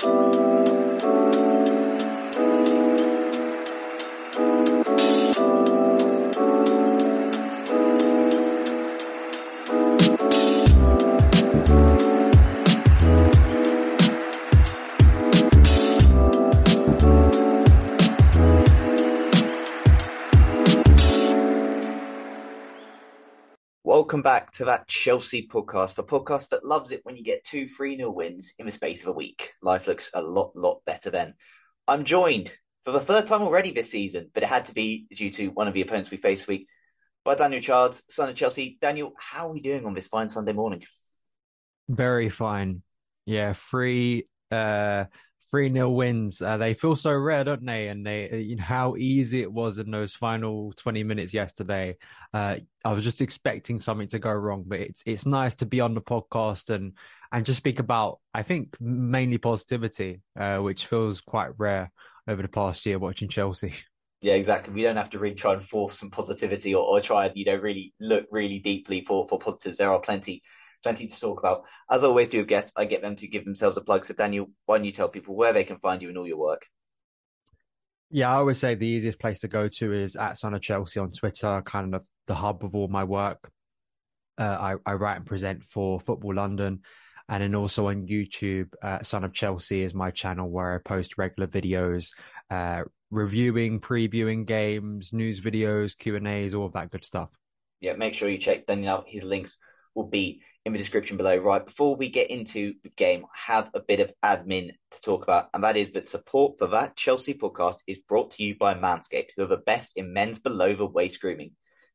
you Welcome back to that Chelsea podcast, the podcast that loves it when you get two 3 0 wins in the space of a week. Life looks a lot, lot better then. I'm joined for the third time already this season, but it had to be due to one of the opponents we faced this week by Daniel Charles, son of Chelsea. Daniel, how are we doing on this fine Sunday morning? Very fine. Yeah, three uh three nil wins. Uh, they feel so rare, don't they? And they, uh, you know, how easy it was in those final twenty minutes yesterday. Uh, I was just expecting something to go wrong, but it's it's nice to be on the podcast and and just speak about. I think mainly positivity, uh, which feels quite rare over the past year watching Chelsea. Yeah, exactly. We don't have to really try and force some positivity or, or try and, you know, really look really deeply for, for positives. There are plenty plenty to talk about. As I always do with guests, I get them to give themselves a plug. So, Daniel, why don't you tell people where they can find you and all your work? Yeah, I always say the easiest place to go to is at Son of Chelsea on Twitter, kind of the hub of all my work. Uh, I, I write and present for Football London. And then also on YouTube, uh, Son of Chelsea is my channel where I post regular videos, uh, reviewing, previewing games, news videos, Q and A's, all of that good stuff. Yeah, make sure you check Daniel out. His links will be in the description below. Right before we get into the game, I have a bit of admin to talk about, and that is that support for that Chelsea podcast is brought to you by Manscaped, who are the best in men's below the waist grooming.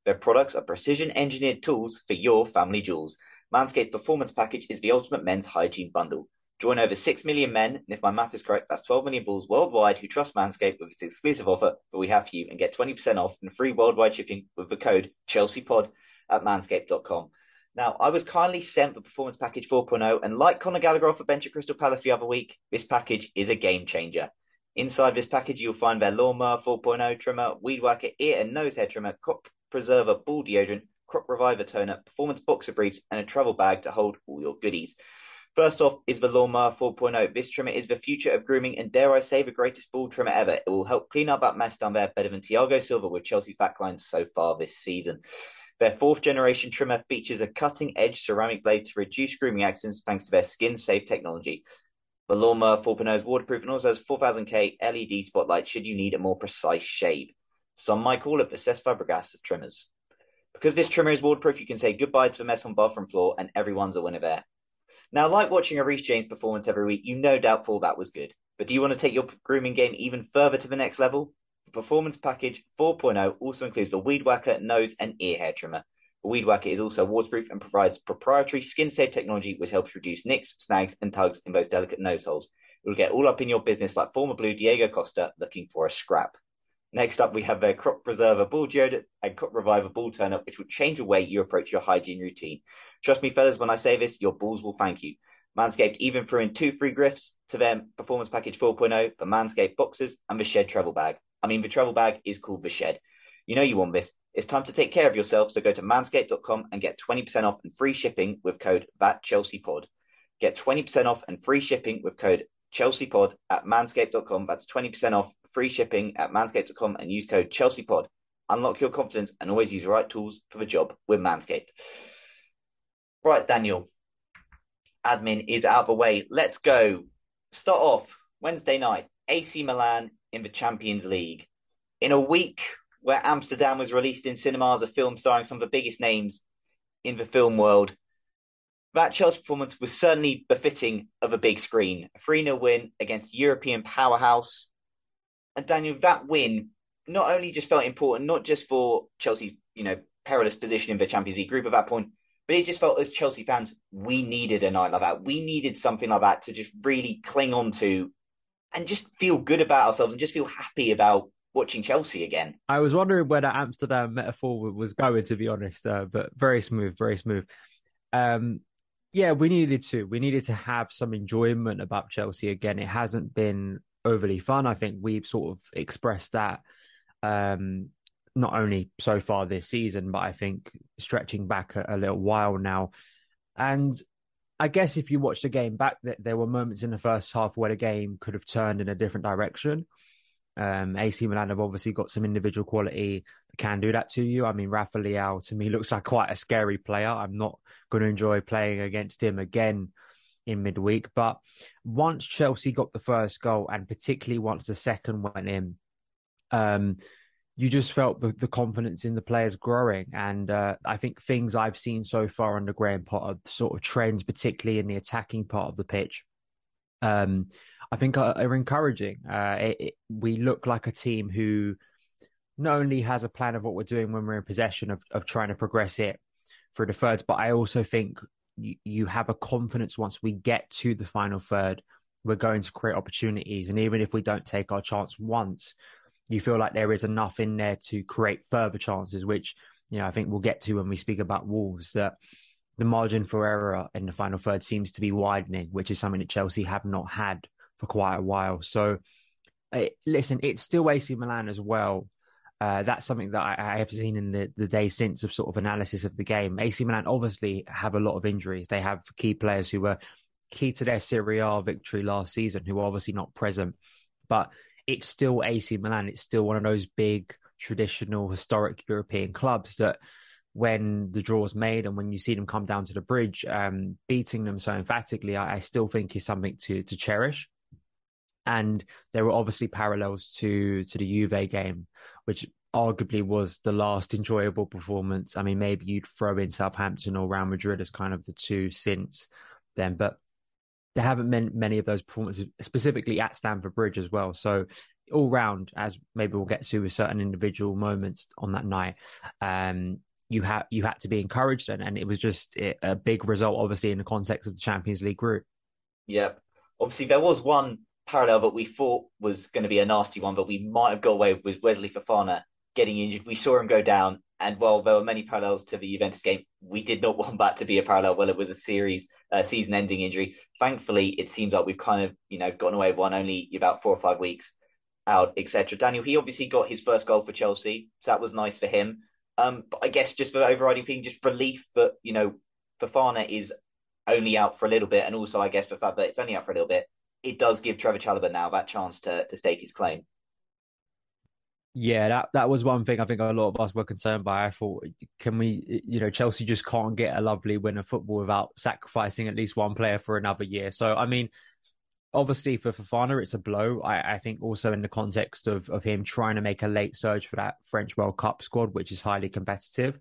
Their products are precision engineered tools for your family jewels. Manscaped's performance package is the ultimate men's hygiene bundle. Join over 6 million men, and if my math is correct, that's 12 million bulls worldwide who trust Manscaped with this exclusive offer that we have for you and get 20% off and free worldwide shipping with the code ChelseaPod at manscaped.com. Now, I was kindly sent the Performance Package 4.0, and like Conor Gallagher off the bench at Crystal Palace the other week, this package is a game changer. Inside this package, you'll find their Lawnmower 4.0 trimmer, Weed Whacker ear and nose hair trimmer, Crop Preserver ball deodorant, Crop Reviver toner, Performance boxer briefs, and a travel bag to hold all your goodies. First off is the Lawnmower 4.0. This trimmer is the future of grooming and dare I say the greatest ball trimmer ever. It will help clean up that mess down there better than Thiago Silva with Chelsea's backline so far this season. Their fourth generation trimmer features a cutting edge ceramic blade to reduce grooming accidents thanks to their skin safe technology. The Lawnmower 4.0 is waterproof and also has 4000K LED spotlight should you need a more precise shave. Some might call it the Cesc Fabregas of trimmers. Because this trimmer is waterproof, you can say goodbye to the mess on bathroom floor and everyone's a winner there. Now, like watching a Reece James performance every week, you no doubt thought that was good. But do you want to take your grooming game even further to the next level? Performance Package 4.0 also includes the Weed Whacker nose and ear hair trimmer. The Weed Whacker is also waterproof and provides proprietary skin safe technology which helps reduce nicks, snags, and tugs in those delicate nose holes. It will get all up in your business like former Blue Diego Costa looking for a scrap. Next up, we have their Crop Preserver Ball Deodorant and Crop Reviver Ball Toner, which will change the way you approach your hygiene routine. Trust me, fellas, when I say this, your balls will thank you. Manscaped even threw in two free gifts to their Performance Package 4.0, the Manscaped boxes and the Shed travel bag. I mean, the travel bag is called the Shed. You know you want this. It's time to take care of yourself, so go to manscaped.com and get 20% off and free shipping with code ThatChelseaPod. Get 20% off and free shipping with code ChelseaPod at manscaped.com. That's 20% off free shipping at manscaped.com and use code ChelseaPod. Unlock your confidence and always use the right tools for the job with Manscaped. Right, Daniel. Admin is out of the way. Let's go. Start off Wednesday night. AC Milan in the Champions League. In a week where Amsterdam was released in cinemas, a film starring some of the biggest names in the film world, that Chelsea performance was certainly befitting of a big screen. A 3 0 win against European powerhouse. And Daniel, that win not only just felt important, not just for Chelsea's, you know, perilous position in the Champions League group at that point, but it just felt as Chelsea fans, we needed a night like that. We needed something like that to just really cling on to and just feel good about ourselves and just feel happy about watching Chelsea again. I was wondering where that Amsterdam metaphor was going, to be honest, uh, but very smooth, very smooth. Um, yeah, we needed to. We needed to have some enjoyment about Chelsea again. It hasn't been overly fun. I think we've sort of expressed that um, not only so far this season, but I think stretching back a, a, little while now. And I guess if you watch the game back, that there were moments in the first half where the game could have turned in a different direction. Um, AC Milan have obviously got some individual quality that can do that to you. I mean, Rafa Leao to me looks like quite a scary player. I'm not going to enjoy playing against him again in midweek. But once Chelsea got the first goal, and particularly once the second went in, um, you just felt the, the confidence in the players growing. And uh, I think things I've seen so far under Graham Potter, sort of trends, particularly in the attacking part of the pitch, um, I think are, are encouraging. Uh, it, it, we look like a team who not only has a plan of what we're doing when we're in possession of, of trying to progress it through the thirds, but I also think you, you have a confidence once we get to the final third, we're going to create opportunities. And even if we don't take our chance once, you feel like there is enough in there to create further chances, which, you know, I think we'll get to when we speak about Wolves, that the margin for error in the final third seems to be widening, which is something that Chelsea have not had for quite a while. So, uh, listen, it's still AC Milan as well. Uh, that's something that I, I, have seen in the, the days since of sort of analysis of the game. AC Milan obviously have a lot of injuries. They have key players who were key to their Serie A victory last season who are obviously not present. But it's still AC Milan. It's still one of those big traditional historic European clubs that when the draw is made and when you see them come down to the bridge, um, beating them so emphatically, I, I, still think is something to to cherish. And there were obviously parallels to to the Juve game, which arguably was the last enjoyable performance. I mean, maybe you'd throw in Southampton or Real Madrid as kind of the two since then, but there haven't been many of those performances, specifically at Stamford Bridge as well. So all round, as maybe we'll get to with certain individual moments on that night, um, you had you had to be encouraged, and, and it was just a big result, obviously in the context of the Champions League group. Yeah, obviously there was one parallel that we thought was going to be a nasty one, but we might have got away with Wesley Fofana getting injured. We saw him go down, and while there were many parallels to the Juventus game, we did not want that to be a parallel. Well, it was a series, uh, season-ending injury. Thankfully, it seems like we've kind of, you know, gotten away with one only about four or five weeks out, etc. Daniel, he obviously got his first goal for Chelsea, so that was nice for him. Um, but I guess just for the overriding thing, just relief that you know Fofana is only out for a little bit, and also I guess the fact that it's only out for a little bit, it does give Trevor Chalobah now that chance to to stake his claim. Yeah, that that was one thing I think a lot of us were concerned by. I thought, can we, you know, Chelsea just can't get a lovely win of football without sacrificing at least one player for another year. So, I mean, obviously for Fofana, it's a blow. I, I think also in the context of of him trying to make a late surge for that French World Cup squad, which is highly competitive.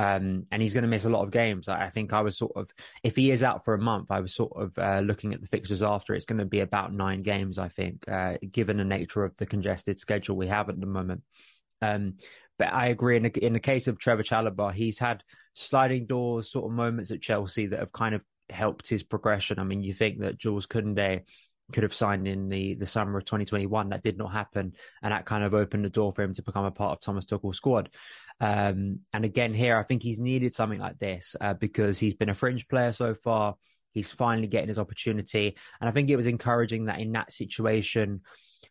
Um, and he's going to miss a lot of games. I think I was sort of, if he is out for a month, I was sort of uh, looking at the fixtures after. It's going to be about nine games, I think, uh, given the nature of the congested schedule we have at the moment. Um, but I agree. In the, in the case of Trevor Chalobah, he's had sliding doors sort of moments at Chelsea that have kind of helped his progression. I mean, you think that Jules Koundé could have signed in the, the summer of 2021. That did not happen. And that kind of opened the door for him to become a part of Thomas Tuchel's squad. Um, and again, here, I think he's needed something like this uh, because he's been a fringe player so far. He's finally getting his opportunity. And I think it was encouraging that in that situation,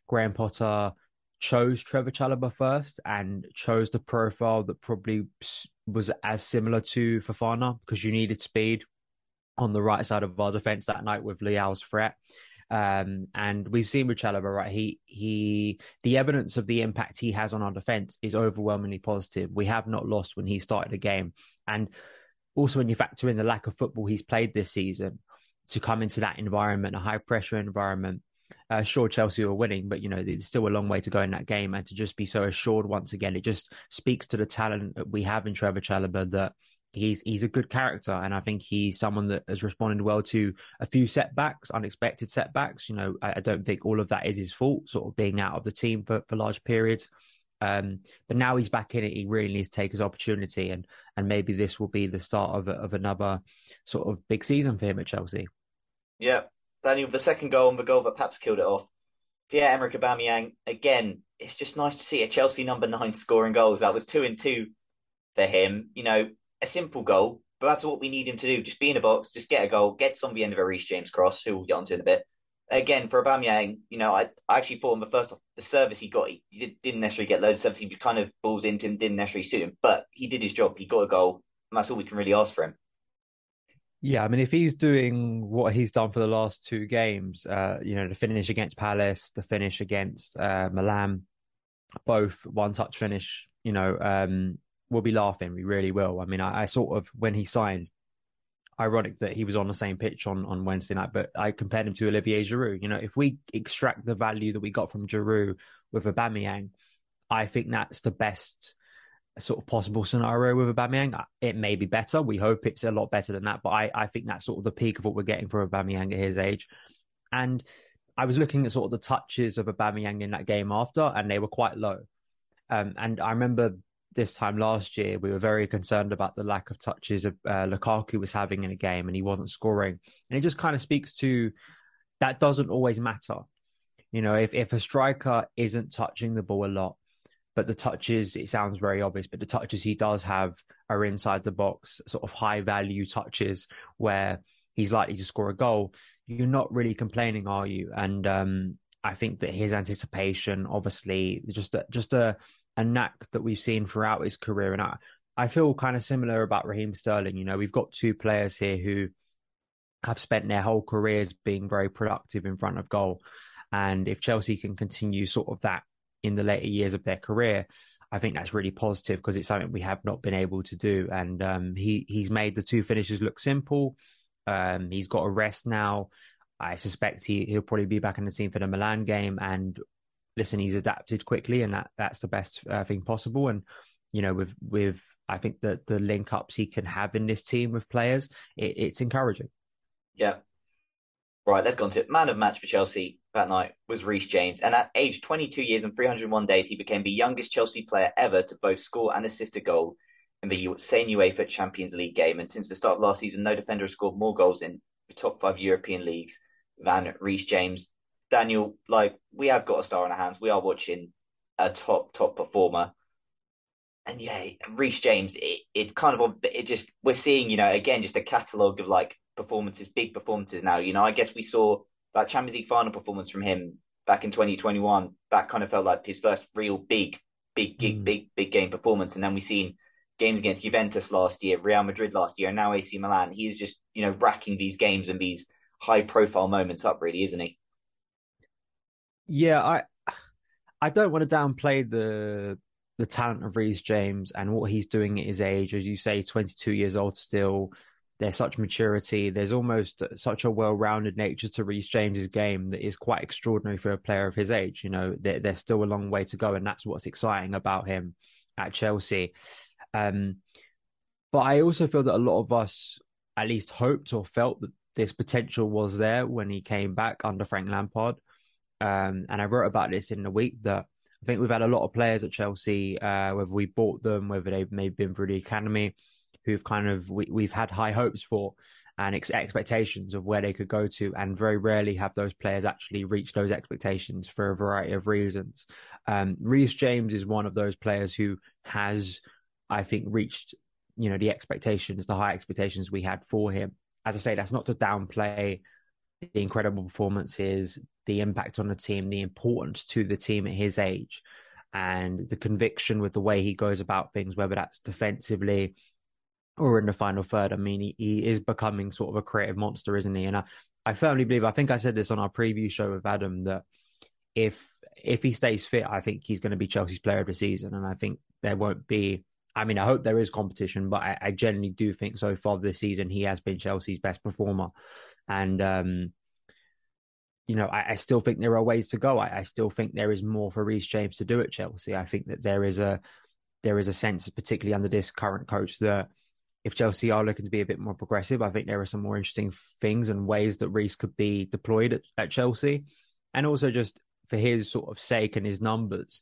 Graham Potter chose Trevor Chalobah first and chose the profile that probably was as similar to Fofana because you needed speed on the right side of our defense that night with Leao's threat. Um, and we've seen with right? He he the evidence of the impact he has on our defense is overwhelmingly positive. We have not lost when he started a game, and also when you factor in the lack of football he's played this season, to come into that environment, a high pressure environment. Uh, sure, Chelsea were winning, but you know it's still a long way to go in that game, and to just be so assured once again, it just speaks to the talent that we have in Trevor Chalobah that he's he's a good character, and I think he's someone that has responded well to a few setbacks, unexpected setbacks. You know, I, I don't think all of that is his fault, sort of being out of the team for, for large periods. Um, but now he's back in it. He really needs to take his opportunity, and and maybe this will be the start of of another sort of big season for him at Chelsea. Yeah, Daniel, the second goal and the goal that perhaps killed it off. Pierre Emerick Aubameyang again. It's just nice to see a Chelsea number nine scoring goals. That was two and two for him. You know, a simple goal, but that's what we need him to do. Just be in a box, just get a goal, get some the end of a Reece James cross, who we'll get onto in a bit. Again, for Aubameyang, you know, I, I actually thought in the first off, the service he got, he, he didn't necessarily get loads of service. He kind of balls into him, didn't necessarily suit him, but he did his job. He got a goal, and that's all we can really ask for him. Yeah, I mean, if he's doing what he's done for the last two games, uh, you know, the finish against Palace, the finish against uh, Milan, both one touch finish, you know, um, we'll be laughing. We really will. I mean, I, I, sort of when he signed, ironic that he was on the same pitch on on Wednesday night, but I compared him to Olivier Giroud. You know, if we extract the value that we got from Giroud with Aubameyang, I think that's the best sort of possible scenario with Aubameyang. It may be better. We hope it's a lot better than that, but I I think that's sort of the peak of what we're getting for Aubameyang at his age, and. I was looking at sort of the touches of Aubameyang in that game after, and they were quite low. Um, and I remember this time last year, we were very concerned about the lack of touches of uh, Lukaku was having in a game, and he wasn't scoring. And it just kind of speaks to that doesn't always matter. You know, if if a striker isn't touching the ball a lot, but the touches, it sounds very obvious, but the touches he does have are inside the box, sort of high value touches where he's likely to score a goal. You're not really complaining, are you? And um, I think that his anticipation, obviously, just a, just a a knack that we've seen throughout his career. And I, I feel kind of similar about Raheem Sterling. You know, we've got two players here who have spent their whole careers being very productive in front of goal. And if Chelsea can continue sort of that in the later years of their career, I think that's really positive because it's something we have not been able to do. And um, he he's made the two finishes look simple. Um, he's got a rest now. I suspect he he'll probably be back in the team for the Milan game, and listen, he's adapted quickly, and that that's the best uh, thing possible. And you know, with with I think that the link ups he can have in this team with players, it, it's encouraging. Yeah. Right, let's go on to it. Man of match for Chelsea that night was Reece James, and at age 22 years and 301 days, he became the youngest Chelsea player ever to both score and assist a goal in the same UEFA Champions League game. And since the start of last season, no defender has scored more goals in the top five European leagues than Reece James. Daniel, like we have got a star in our hands. We are watching a top top performer, and yeah, Reece James. It, it's kind of it just we're seeing you know again just a catalogue of like performances, big performances now. You know, I guess we saw that Champions League final performance from him back in 2021. That kind of felt like his first real big, big, big, mm. big, big game performance. And then we've seen games against Juventus last year, Real Madrid last year, and now AC Milan. He is just you know racking these games and these high profile moments up, really, isn't he? Yeah, I I don't want to downplay the the talent of Reece James and what he's doing at his age. As you say, 22 years old still. There's such maturity. There's almost such a well-rounded nature to Reece James's game that is quite extraordinary for a player of his age. You know, there, there's still a long way to go, and that's what's exciting about him at Chelsea. Um, but I also feel that a lot of us at least hoped or felt that this potential was there when he came back under Frank Lampard. Um, and I wrote about this in the week that I think we've had a lot of players at Chelsea, uh, whether we bought them, whether they've maybe been through the academy, who've kind of we, have had high hopes for and ex- expectations of where they could go to, and very rarely have those players actually reach those expectations for a variety of reasons. Um, Reece James is one of those players who has, I think, reached you know the expectations, the high expectations we had for him. as I say, that's not to downplay the incredible performances, the impact on the team, the importance to the team at his age, and the conviction with the way he goes about things, whether that's defensively or in the final third. I mean, he, he is becoming sort of a creative monster, isn't he? And I, I firmly believe, I think I said this on our preview show with Adam, that if if he stays fit, I think he's going to be Chelsea's player of the season. And I think there won't be I mean, I hope there is competition, but I, I generally do think so far this season he has been Chelsea's best performer. And um, you know, I, I, still think there are ways to go. I, I, still think there is more for Reece James to do at Chelsea. I think that there is a there is a sense, particularly under this current coach, that if Chelsea are looking to be a bit more progressive, I think there are some more interesting things and ways that Reece could be deployed at, at Chelsea. And also just for his sort of sake and his numbers,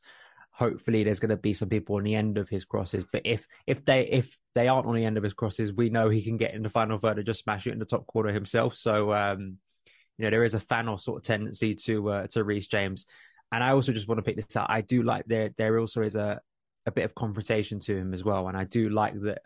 hopefully there's going to be some people on the end of his crosses. But if if they if they aren't on the end of his crosses, we know he can get in the final third and just smash it in the top corner himself. So um, you know there is a Thanos sort of tendency to uh, to Reece James, and I also just want to pick this out. I do like there there also is a a bit of confrontation to him as well, and I do like that.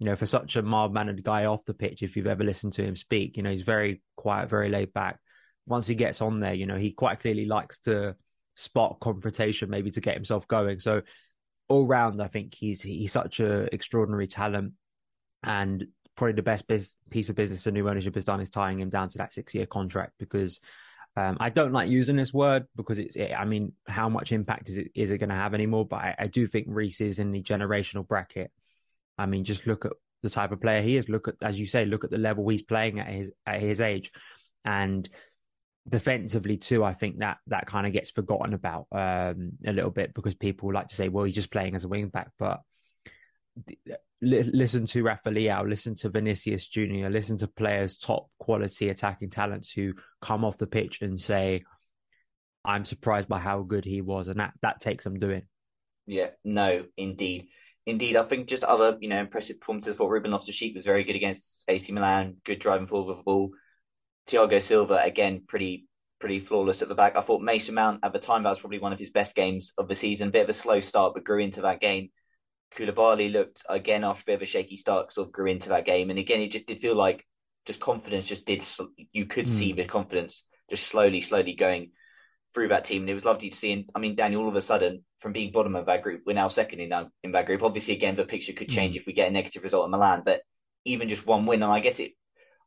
You know, for such a mild mannered guy off the pitch, if you've ever listened to him speak, you know he's very quiet, very laid back. Once he gets on there, you know he quite clearly likes to spot confrontation maybe to get himself going. So all round, I think he's he's such an extraordinary talent, and probably the best biz, piece of business the new ownership has done is tying him down to that six year contract because. Um, I don't like using this word because it's. It, I mean, how much impact is it is it going to have anymore? But I, I do think Reece is in the generational bracket. I mean, just look at the type of player he is. Look at, as you say, look at the level he's playing at his at his age, and defensively too, I think that that kind of gets forgotten about um, a little bit because people like to say, well, he's just playing as a wing back. But Uh, listen to Rafa listen to Vinicius Junior, listen to players top quality attacking talents who come off the pitch and say, "I'm surprised by how good he was," and that that takes some doing. Yeah, no, indeed. Indeed, I think just other, you know, impressive performances for Ruben Loftus-Cheek was very good against AC Milan, good driving forward with the ball Thiago Silva again, pretty pretty flawless at the back. I thought Mason Mount at the time that was probably one of his best games of the season. Bit of a slow start, but grew into that game. Koulibaly looked again after a bit of a shaky start, sort of grew into that game, and again it just did feel like just confidence just did. You could mm. see the confidence just slowly, slowly going through that team, and it was lovely to see. And I mean, Daniel, all of a sudden, from being bottom of that group, we're now second in that, in that group. Obviously, again, the picture could change mm. if we get a negative result in Milan, but even just one win, and I guess it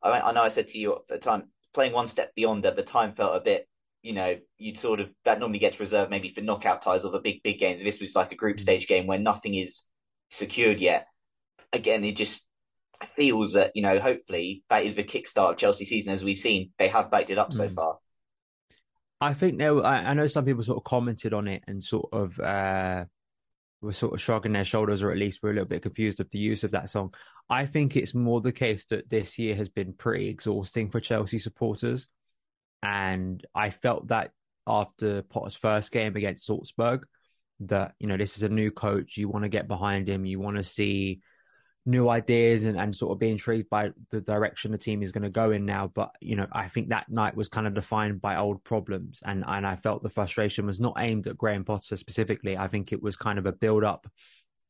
I, I know I said to you at the time, playing one step beyond at the time felt a bit, you know, you'd sort of that normally gets reserved maybe for knockout ties or the big big games. This was like a group mm. stage game where nothing is secured yet. Again, it just feels that you know, hopefully that is the kickstart of Chelsea season. As we've seen, they have backed it up mm. so far. I think now I know some people sort of commented on it and sort of uh, were sort of shrugging their shoulders, or at least were a little bit confused with the use of that song. I think it's more the case that this year has been pretty exhausting for Chelsea supporters, and I felt that after Potter's first game against Salzburg, that you know this is a new coach, you want to get behind him, you want to see new ideas and, and sort of be intrigued by the direction the team is going to go in now. But, you know, I think that night was kind of defined by old problems. And, and I felt the frustration was not aimed at Graham Potter specifically. I think it was kind of a build up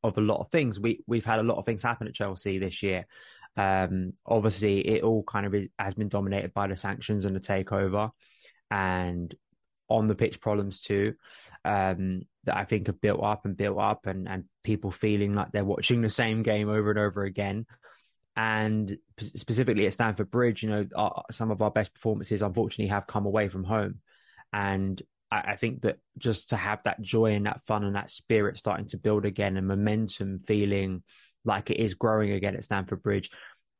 of a lot of things. We, we've had a lot of things happen at Chelsea this year. Um, obviously, it all kind of is, has been dominated by the sanctions and the takeover. And on the pitch problems too um, that I think have built up and built up, and and people feeling like they're watching the same game over and over again. And specifically at Stamford Bridge, you know, our, some of our best performances unfortunately have come away from home, and I, I think that just to have that joy and that fun and that spirit starting to build again, and momentum feeling like it is growing again at Stamford Bridge.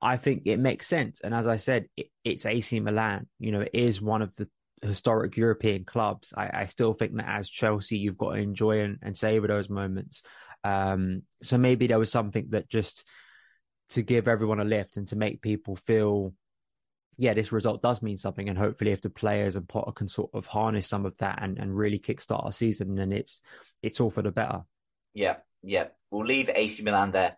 I think it makes sense. And as I said, it, it's AC Milan. You know, it is one of the historic European clubs, I, I, still think that as Chelsea, you've got to enjoy and, and savor those moments. Um, so maybe there was something that just to give everyone a lift and to make people feel, yeah, this result does mean something. And hopefully, if the players and Potter can sort of harness some of that and, and really kickstart our season, then it's it's all for the better. Yeah, yeah. We'll leave AC Milan there.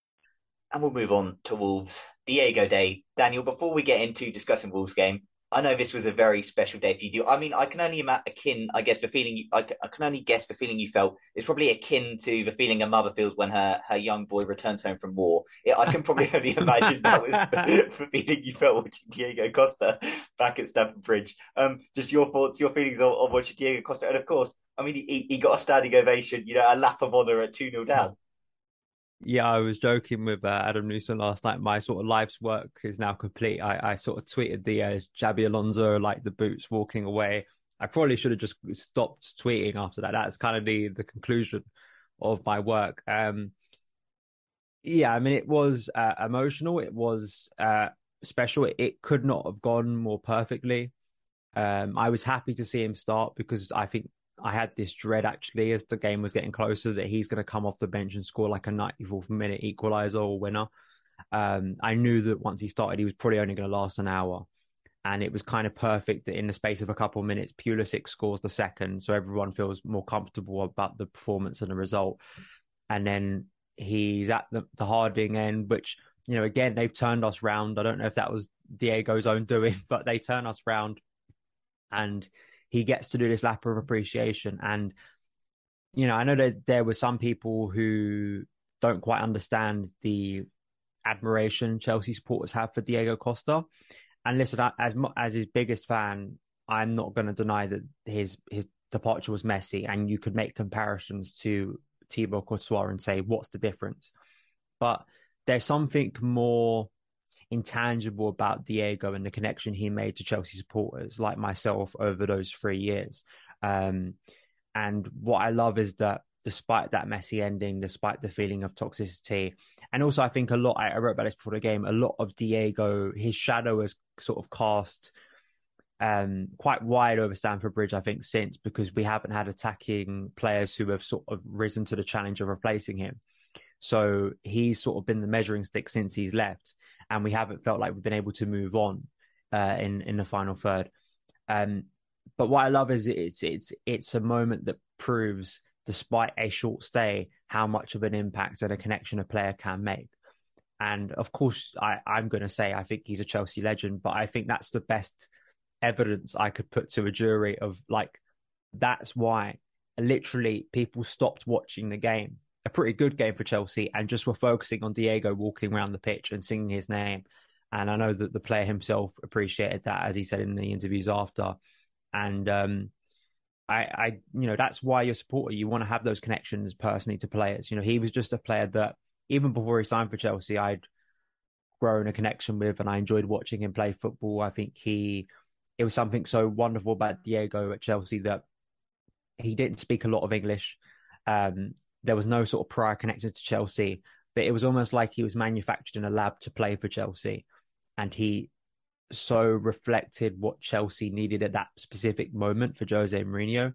And we'll move on to Wolves. Diego Day. Daniel, before we get into discussing Wolves game, I know this was a very special day for you. I mean, I can only imagine akin, I guess, the feeling you, I, I, can only guess the feeling you felt. It's probably akin to the feeling a mother feels when her, her young boy returns home from war. I can probably only imagine that was the, the, feeling you felt watching Diego Costa back at Stamford Bridge. Um, just your thoughts, your feelings on, on watching Diego Costa. And of course, I mean, he, he got a standing ovation, you know, a lap of honour at 2 0 down. Yeah, I was joking with uh, Adam Newson last night. My sort of life's work is now complete. I, I sort of tweeted the uh, Xabi Alonso like the boots walking away. I probably should have just stopped tweeting after that. That's kind of the the conclusion of my work. Um, yeah, I mean, it was uh, emotional. It was uh, special. It, it, could not have gone more perfectly. Um, I was happy to see him start because I think I had this dread actually as the game was getting closer that he's going to come off the bench and score like a 94th minute equaliser or winner. Um, I knew that once he started, he was probably only going to last an hour. And it was kind of perfect that in the space of a couple of minutes, Pulisic scores the second. So everyone feels more comfortable about the performance and the result. And then he's at the, the Harding end, which, you know, again, they've turned us round. I don't know if that was Diego's own doing, but they turn us round. And he gets to do this lap of appreciation. And, you know, I know that there were some people who don't quite understand the admiration Chelsea supporters have for Diego Costa. And listen, as as his biggest fan, I'm not going to deny that his his departure was messy, and you could make comparisons to Thibaut Courtois and say, what's the difference? But there's something more intangible about Diego and the connection he made to Chelsea supporters, like myself, over those three years. Um, and what I love is that despite that messy ending, despite the feeling of toxicity, and also I think a lot, I, wrote about this before the game, a lot of Diego, his shadow has sort of cast um, quite wide over Stamford Bridge, I think, since because we haven't had attacking players who have sort of risen to the challenge of replacing him. So he's sort of been the measuring stick since he's left and we haven't felt like we've been able to move on uh, in in the final third. Um, but what I love is it's it's it's a moment that proves, despite a short stay, how much of an impact and a connection a player can make. And of course, I, I'm going to say I think he's a Chelsea legend, but I think that's the best evidence I could put to a jury of like that's why literally people stopped watching the game a pretty good game for Chelsea and just were focusing on Diego walking around the pitch and singing his name. And I know that the player himself appreciated that, as he said in the interviews after. And um, I, I, you know, that's why you're a supporter. You want to have those connections personally to players. You know, he was just a player that even before he signed for Chelsea, I'd grown a connection with, and I enjoyed watching him play football. I think he, it was something so wonderful about Diego at Chelsea that he didn't speak a lot of English. Um, there was no sort of prior connection to Chelsea, but it was almost like he was manufactured in a lab to play for Chelsea. And he so reflected what Chelsea needed at that specific moment for Jose Mourinho.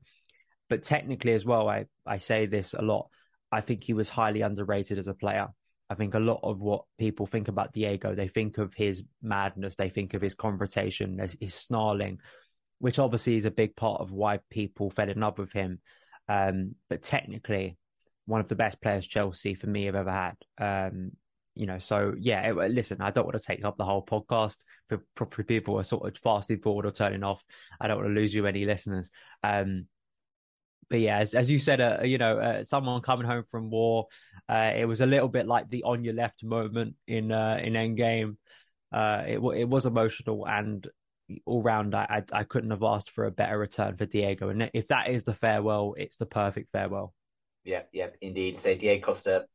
But technically, as well, I, I say this a lot. I think he was highly underrated as a player. I think a lot of what people think about Diego, they think of his madness, they think of his confrontation, his snarling, which obviously is a big part of why people fell in love with him. Um, but technically, one of the best players Chelsea for me have ever had. Um, you know, so yeah, it, listen, I don't want to take up the whole podcast. Probably people are sort of fasting forward or turning off. I don't want to lose you any listeners. Um, but yeah, as, as you said, uh, you know, uh, someone coming home from war, uh, it was a little bit like the on your left moment in uh, in Endgame. Uh, it it was emotional and all round. I, I I couldn't have asked for a better return for Diego. And if that is the farewell, it's the perfect farewell. Yeah, yeah, indeed. So Diego Costa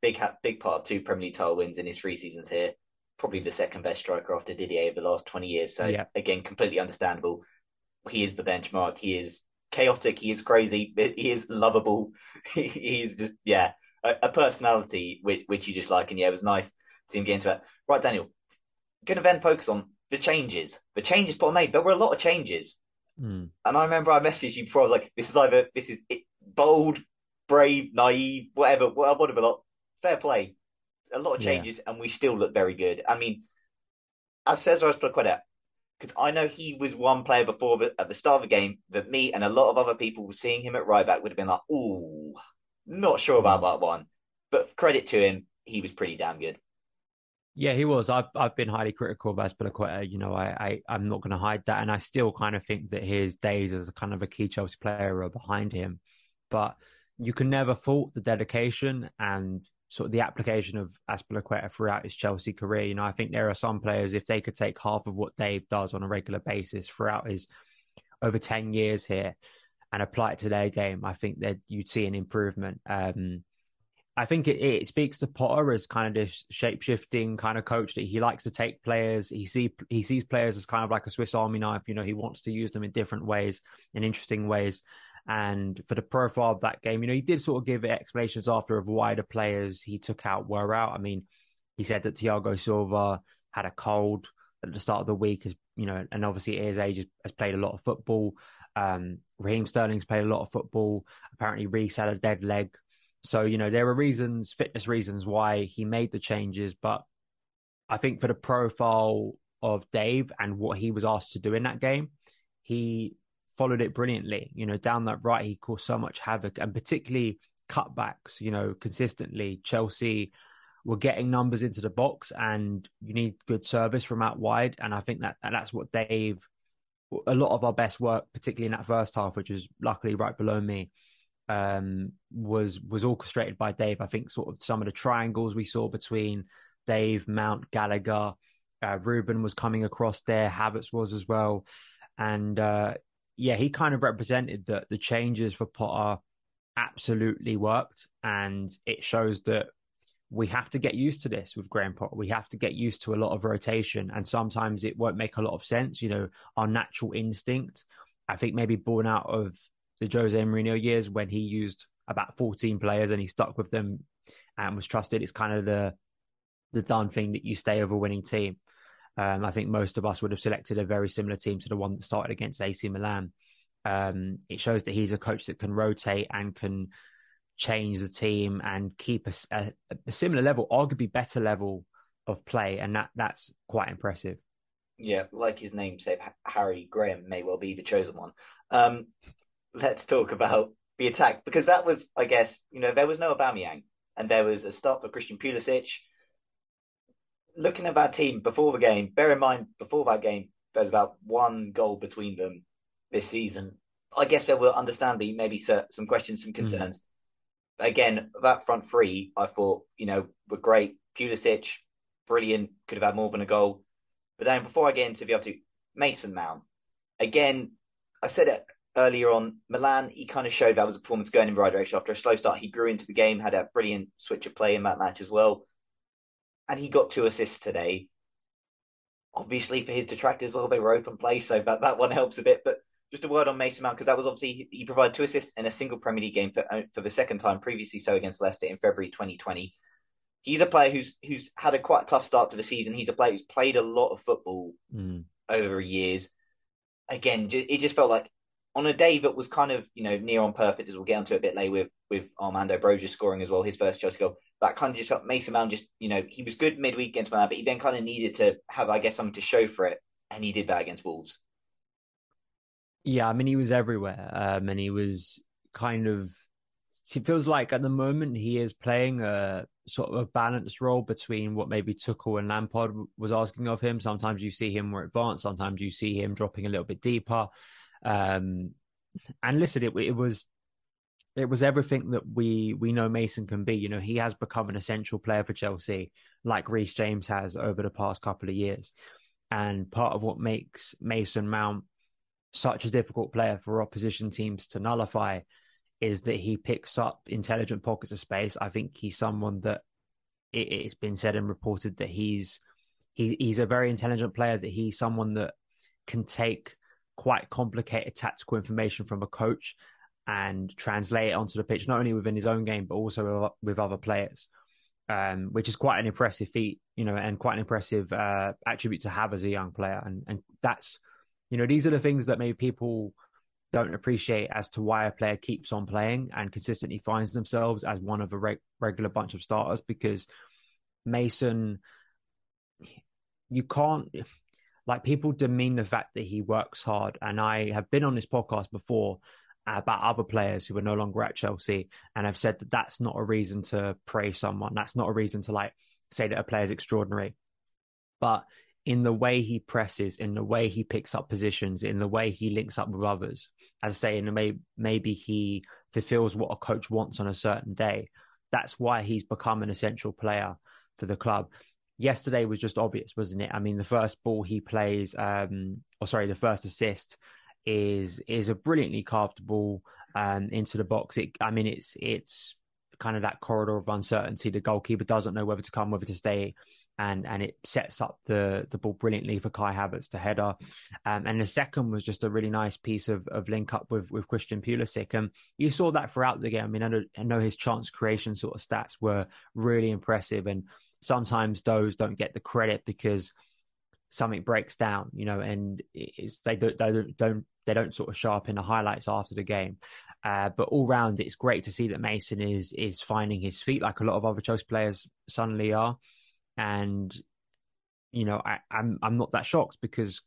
big big part of two Premier League title wins in his three seasons here. Probably the second best striker after Didier over the last twenty years. So Yeah. again, completely understandable. He is the benchmark. He is chaotic. He is crazy. He is lovable. He is just yeah, a, a personality which which you just like. And yeah, it was nice to see him get into it. Right, Daniel, going to then focus on the changes. The changes Potter made. There were a lot of changes. Mm. And I remember I messaged you before. I was like, "This is either this is it- bold, brave, naive, whatever, whatever. Lot fair play, a lot of Yeah. changes, and we still look very good. I mean, as Cesar Azpilicueta, because I know he was one player before the, at the start of the game that me and a lot of other people seeing him at right back would have been like, "Ooh, not sure about mm. that one." But credit to him, he was pretty damn good. Yeah, he was. I've I've been highly critical of Azpilicueta. You know, I, I I'm not going to hide that, and I still kind of think that his days as a kind of a key Chelsea player are behind him. But you can never fault the dedication and sort of the application of Azpilicueta throughout his Chelsea career. You know, I think there are some players if they could take half of what Dave does on a regular basis throughout his over ten years here and apply it to their game, I think that you'd see an improvement. Um, I think it, it speaks to Potter as kind of this shape shifting kind of coach that he likes to take players. He see he sees players as kind of like a Swiss Army knife. You know, he wants to use them in different ways, in interesting ways. And for the profile of that game, you know, he did sort of give explanations after of why the players he took out were out. I mean, he said that Thiago Silva had a cold at the start of the week, as you know, and obviously at his age has, has played a lot of football. Um, Raheem Sterling's played a lot of football. Apparently, Reece had a dead leg. So, you know, there are reasons, fitness reasons why he made the changes. But I think for the profile of Dave and what he was asked to do in that game, he followed it brilliantly. You know, down that right, he caused so much havoc and particularly cutbacks, you know, consistently. Chelsea were getting numbers into the box and you need good service from out wide. And I think that that's what Dave, a lot of our best work, particularly in that first half, which was luckily right below me, um, was was orchestrated by Dave. I think sort of some of the triangles we saw between Dave, Mount, Gallagher, uh, Ruben was coming across there. Havertz was as well, and uh, yeah, he kind of represented that the changes for Potter absolutely worked, and it shows that we have to get used to this with Graham Potter. We have to get used to a lot of rotation, and sometimes it won't make a lot of sense. You know, our natural instinct. I think maybe born out of the Jose Mourinho years when he used about 14 players and he stuck with them and was trusted. It's kind of the the done thing that you stay with a winning team. Um, I think most of us would have selected a very similar team to the one that started against AC Milan. Um, it shows that he's a coach that can rotate and can change the team and keep a, a, a similar level, arguably better level of play, and that that's quite impressive. Yeah, like his namesake, Harry Graham may well be the chosen one. Um, let's talk about the attack because that was, I guess, you know, there was no Aubameyang and there was a start for Christian Pulisic. Looking at that team before the game, bear in mind before that game, there's about one goal between them this season. I guess there were understandably maybe some questions, some concerns. Mm. Again, that front three, I thought, you know, were great. Pulisic, brilliant, could have had more than a goal. But then before I get into the other two, Mason Mount. Again, I said it earlier on, Milan, he kind of showed that was a performance going in the right direction. After a slow start, he grew into the game, had a brilliant switch of play in that match as well. And he got two assists today. Obviously, for his detractors, well, they were open play, so that, that one helps a bit. But just a word on Mason Mount, because that was obviously, he, provided two assists in a single Premier League game for, for the second time, previously so against Leicester in February 2020. He's a player who's who's had a quite tough start to the season. He's a player who's played a lot of football mm. over years. Again, it just felt like on a day that was kind of you know near on perfect, as we'll get onto a bit later with with Armando Broja scoring as well, his first Chelsea goal. That kind of just felt Mason Mount just you know he was good midweek against Milan, but he then kind of needed to have I guess something to show for it, and he did that against Wolves. Yeah, I mean he was everywhere, um, and he was kind of. It feels like at the moment he is playing a sort of a balanced role between what maybe Tuchel and Lampard was asking of him. Sometimes you see him more advanced, sometimes you see him dropping a little bit deeper. Um, and listen, it, it was it was everything that we we know Mason can be. You know, he has become an essential player for Chelsea, like Reece James has over the past couple of years. And part of what makes Mason Mount such a difficult player for opposition teams to nullify is that he picks up intelligent pockets of space. I think he's someone that it, it's been said and reported that he's he's he's a very intelligent player. That he's someone that can take quite complicated tactical information from a coach and translate it onto the pitch, not only within his own game but also with other players. Um, which is quite an impressive feat, you know, and quite an impressive uh, attribute to have as a young player. And and that's, you know, these are the things that maybe people don't appreciate as to why a player keeps on playing and consistently finds themselves as one of a reg- regular bunch of starters because Mason, you can't like people demean the fact that he works hard. And I have been on this podcast before about other players who are no longer at Chelsea and have said that that's not a reason to praise someone. That's not a reason to like say that a player is extraordinary. But in the way he presses, in the way he picks up positions, in the way he links up with others. As I say, in the maybe he fulfills what a coach wants on a certain day. That's why he's become an essential player for the club. Yesterday was just obvious, wasn't it? I mean, the first ball he plays, um, or sorry, the first assist is is a brilliantly carved ball um, into the box. It, I mean, it's it's kind of that corridor of uncertainty. The goalkeeper doesn't know whether to come, whether to stay and and it sets up the the ball brilliantly for Kai Havertz to header. Um, and the second was just a really nice piece of of link up with with Christian Pulisic, and you saw that throughout the game. I mean, I know, I know his chance creation sort of stats were really impressive, and sometimes those don't get the credit because something breaks down, you know, and it's they don't they don't, don't they don't sort of show up in the highlights after the game. Uh, but all round, it's great to see that Mason is is finding his feet like a lot of other Chelsea players suddenly are and you know I, I'm I'm not that shocked because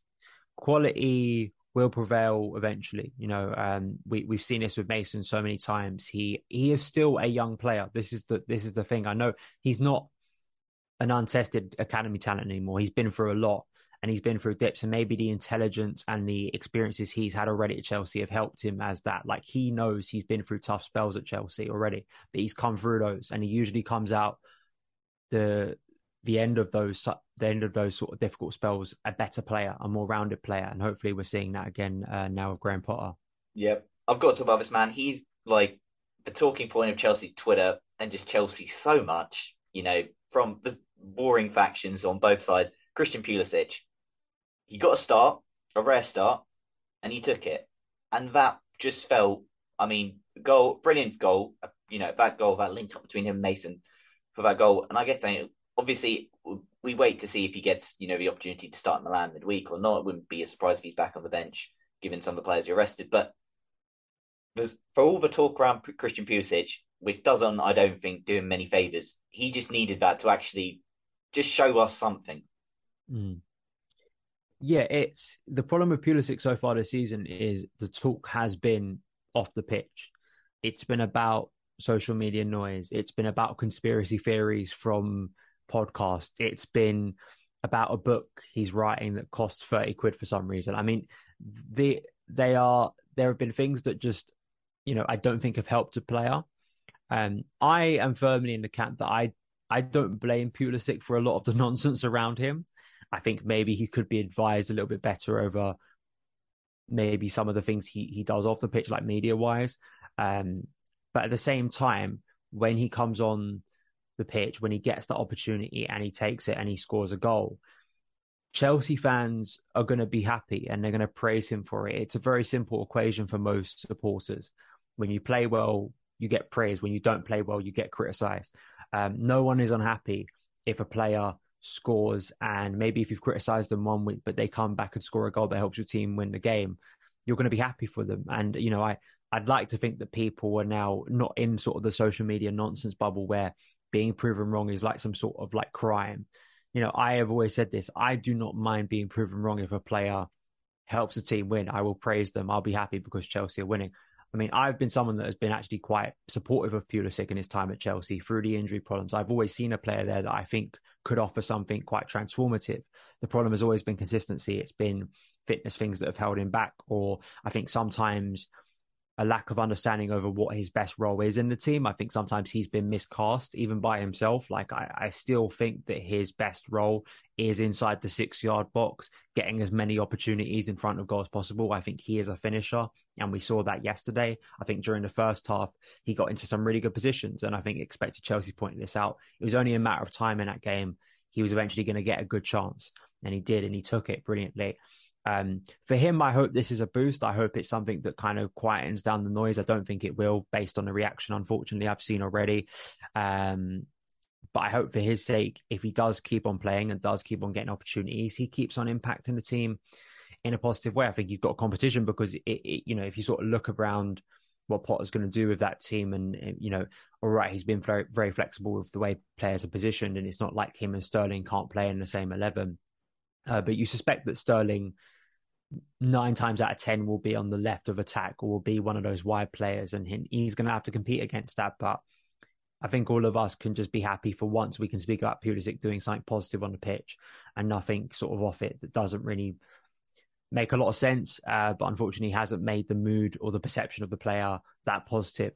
quality will prevail eventually. You know, um, we we've seen this with Mason so many times. He he is still a young player. This is the this is the thing. I know he's not an untested academy talent anymore. He's been through a lot and he's been through dips and maybe the intelligence and the experiences he's had already at Chelsea have helped him as that. Like he knows he's been through tough spells at Chelsea already, but he's come through those and he usually comes out the the end of those the end of those sort of difficult spells a better player, a more rounded player, and hopefully we're seeing that again uh, now with Graham Potter. Yep, I've got to talk about this man. He's like the talking point of Chelsea Twitter and just Chelsea so much. You know, from the boring factions on both sides. Christian Pulisic, he got a start, a rare start, and he took it, and that just felt. I mean, a goal, brilliant goal. You know, bad goal, that link up between him and Mason for that goal. And I guess Daniel, obviously we wait to see if he gets you know the opportunity to start Milan midweek or not. It wouldn't be a surprise if he's back on the bench, given some of the players he arrested. But there's for all the talk around Christian Pulisic, which doesn't, I don't think, do him many favors. He just needed that to actually just show us something. Mm. Yeah, it's the problem with Pulisic so far this season is the talk has been off the pitch. It's been about social media noise. It's been about conspiracy theories from podcasts. It's been about a book he's writing that costs 30 quid for some reason. I mean, the, they are, there have been things that just, you know, I don't think have helped a player. Um, I am firmly in the camp that I, I don't blame Pulisic for a lot of the nonsense around him. I think maybe he could be advised a little bit better over maybe some of the things he, he does off the pitch, like media wise. Um, but at the same time, when he comes on the pitch when he gets the opportunity and he takes it and he scores a goal. Chelsea fans are going to be happy and they're going to praise him for it. It's a very simple equation for most supporters. When you play well, you get praised. When you don't play well, you get criticized. Um, no one is unhappy if a player scores and maybe if you've criticized them one week, but they come back and score a goal that helps your team win the game, you're going to be happy for them. And, you know, I, I'd like to think that people are now not in sort of the social media nonsense bubble where being proven wrong is like some sort of like crime. You know, I have always said this. I do not mind being proven wrong if a player helps a team win. I will praise them. I'll be happy because Chelsea are winning. I mean, I've been someone that has been actually quite supportive of Pulisic in his time at Chelsea through the injury problems. I've always seen a player there that I think could offer something quite transformative. The problem has always been consistency. It's been fitness things that have held him back, or I think sometimes a lack of understanding over what his best role is in the team. I think sometimes he's been miscast even by himself. Like I, I still think that his best role is inside the six yard box, getting as many opportunities in front of goal as possible. I think he is a finisher, and we saw that yesterday. I think during the first half, he got into some really good positions, and I think expected Chelsea pointed this out. It was only a matter of time in that game. He was eventually going to get a good chance, and he did, and he took it brilliantly. Um, for him, I hope this is a boost. I hope it's something that kind of quietens down the noise. I don't think it will, based on the reaction, unfortunately, I've seen already. Um, but I hope for his sake, if he does keep on playing and does keep on getting opportunities, he keeps on impacting the team in a positive way. I think he's got a competition because it, it you know, if you sort of look around what Potter's going to do with that team, and you know, all right, he's been very very flexible with the way players are positioned, and it's not like him and Sterling can't play in the same eleven. Uh, but you suspect that Sterling nine times out of ten will be on the left of attack or will be one of those wide players, and he's going to have to compete against that. But I think all of us can just be happy for once we can speak about Pulisic doing something positive on the pitch and nothing sort of off it that doesn't really make a lot of sense. Uh, but unfortunately, hasn't made the mood or the perception of the player that positive.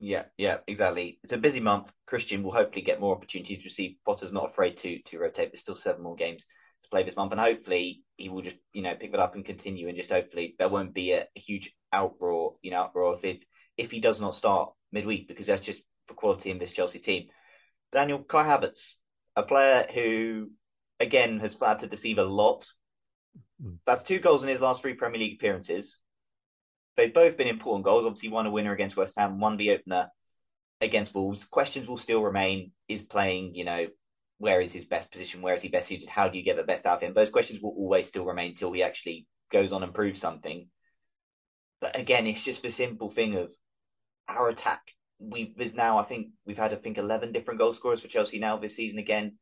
Yeah, yeah, exactly. It's a busy month. Christian will hopefully get more opportunities to see. Potter's not afraid to to rotate. There's still seven more games play this month, and hopefully he will just you know pick it up and continue, and just hopefully there won't be a, a huge outroar, you know, outroar if if he does not start midweek because that's just for quality in this Chelsea team. Daniel Kai Havertz, a player who again has had to deceive a lot. Hmm. That's two goals in his last three Premier League appearances. They've both been important goals. Obviously, one a winner against West Ham, one the opener against Wolves. Questions will still remain. Is playing, you know, where is his best position? Where is he best suited? How do you get the best out of him? Those questions will always still remain until he actually goes on and proves something. But again, it's just the simple thing of our attack. We there's now I think we've had I think eleven different goal scorers for Chelsea now this season again.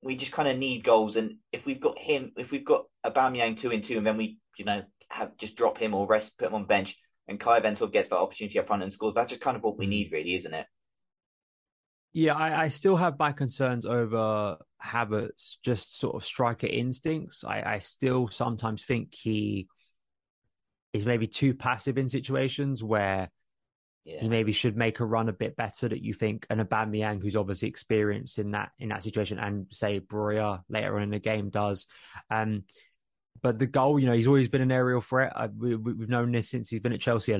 We just kind of need goals, and if we've got him, if we've got Aubameyang two and two, and then we you know have just drop him or rest, put him on bench, and Kai of gets that opportunity up front and scores. That's just kind of what we mm. need, really, isn't it? Yeah, I, I, still have my concerns over Havertz, just sort of striker instincts. I, I still sometimes think he is maybe too passive in situations where yeah. he maybe should make a run a bit better. That you think an Aubameyang, who's obviously experienced in that in that situation, and say Broja later on in the game does. Um, but the goal, you know, he's always been an aerial threat. I, we, have known this since he's been at Chelsea.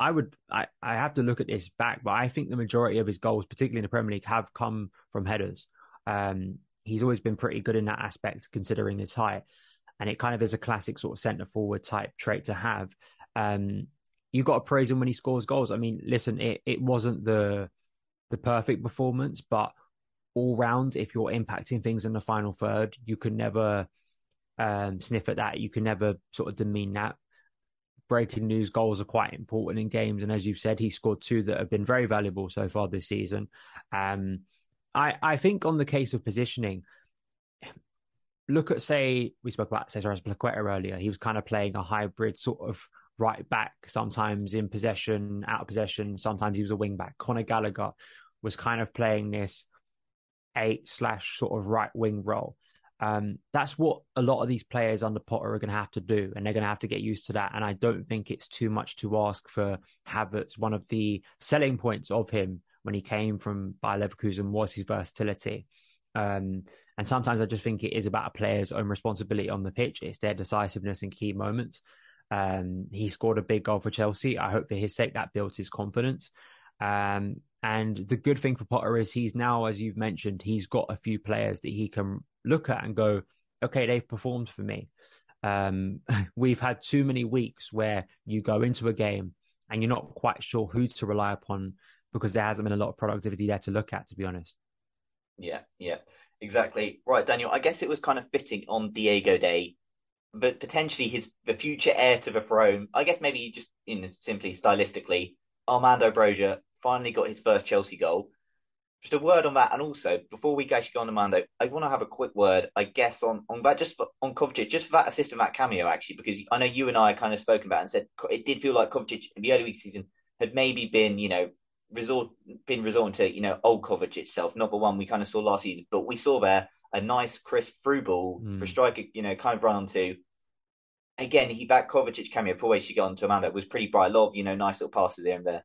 I would, I, I have to look at this back, but I think the majority of his goals, particularly in the Premier League, have come from headers. Um, he's always been pretty good in that aspect, considering his height, and it kind of is a classic sort of centre forward type trait to have. Um, you got to praise him when he scores goals. I mean, listen, it, it wasn't the the perfect performance, but all round, if you're impacting things in the final third, you can never um, sniff at that. You can never sort of demean that. Breaking news goals are quite important in games, and as you've said, he scored two that have been very valuable so far this season. Um, I I think on the case of positioning, look at say we spoke about Cesar Azpilicueta earlier. He was kind of playing a hybrid sort of right back, sometimes in possession, out of possession. Sometimes he was a wing back. Conor Gallagher was kind of playing this eight slash sort of right wing role. Um, that's what a lot of these players under Potter are going to have to do, and they're going to have to get used to that. And I don't think it's too much to ask for Havertz. One of the selling points of him when he came from Bayer Leverkusen was his versatility. Um, and sometimes I just think it is about a player's own responsibility on the pitch. It's their decisiveness in key moments. Um, he scored a big goal for Chelsea. I hope for his sake that built his confidence. Um, and the good thing for Potter is he's now, as you've mentioned, he's got a few players that he can look at and go, okay, they've performed for me. Um, we've had too many weeks where you go into a game and you're not quite sure who to rely upon because there hasn't been a lot of productivity there to look at, to be honest. Yeah, yeah, exactly. Right, Daniel. I guess it was kind of fitting on Diego Day, but potentially his the future heir to the throne. I guess maybe just in simply stylistically, Armando Broja finally got his first Chelsea goal. Just a word on that, and also before we actually go on to Mando, I want to have a quick word, I guess, on on that just for, on Kovacic, just for that assist and that cameo, actually, because I know you and I kind of spoken about and said it did feel like Kovacic in the early week season had maybe been, you know, resort been resorting to, you know, old Kovacic itself, not the one we kind of saw last season, but we saw there a nice crisp through ball mm. for striker, you know, kind of run onto again, he back Kovacic cameo before we should go on to Armando was pretty bright. A lot of you know nice little passes here and there.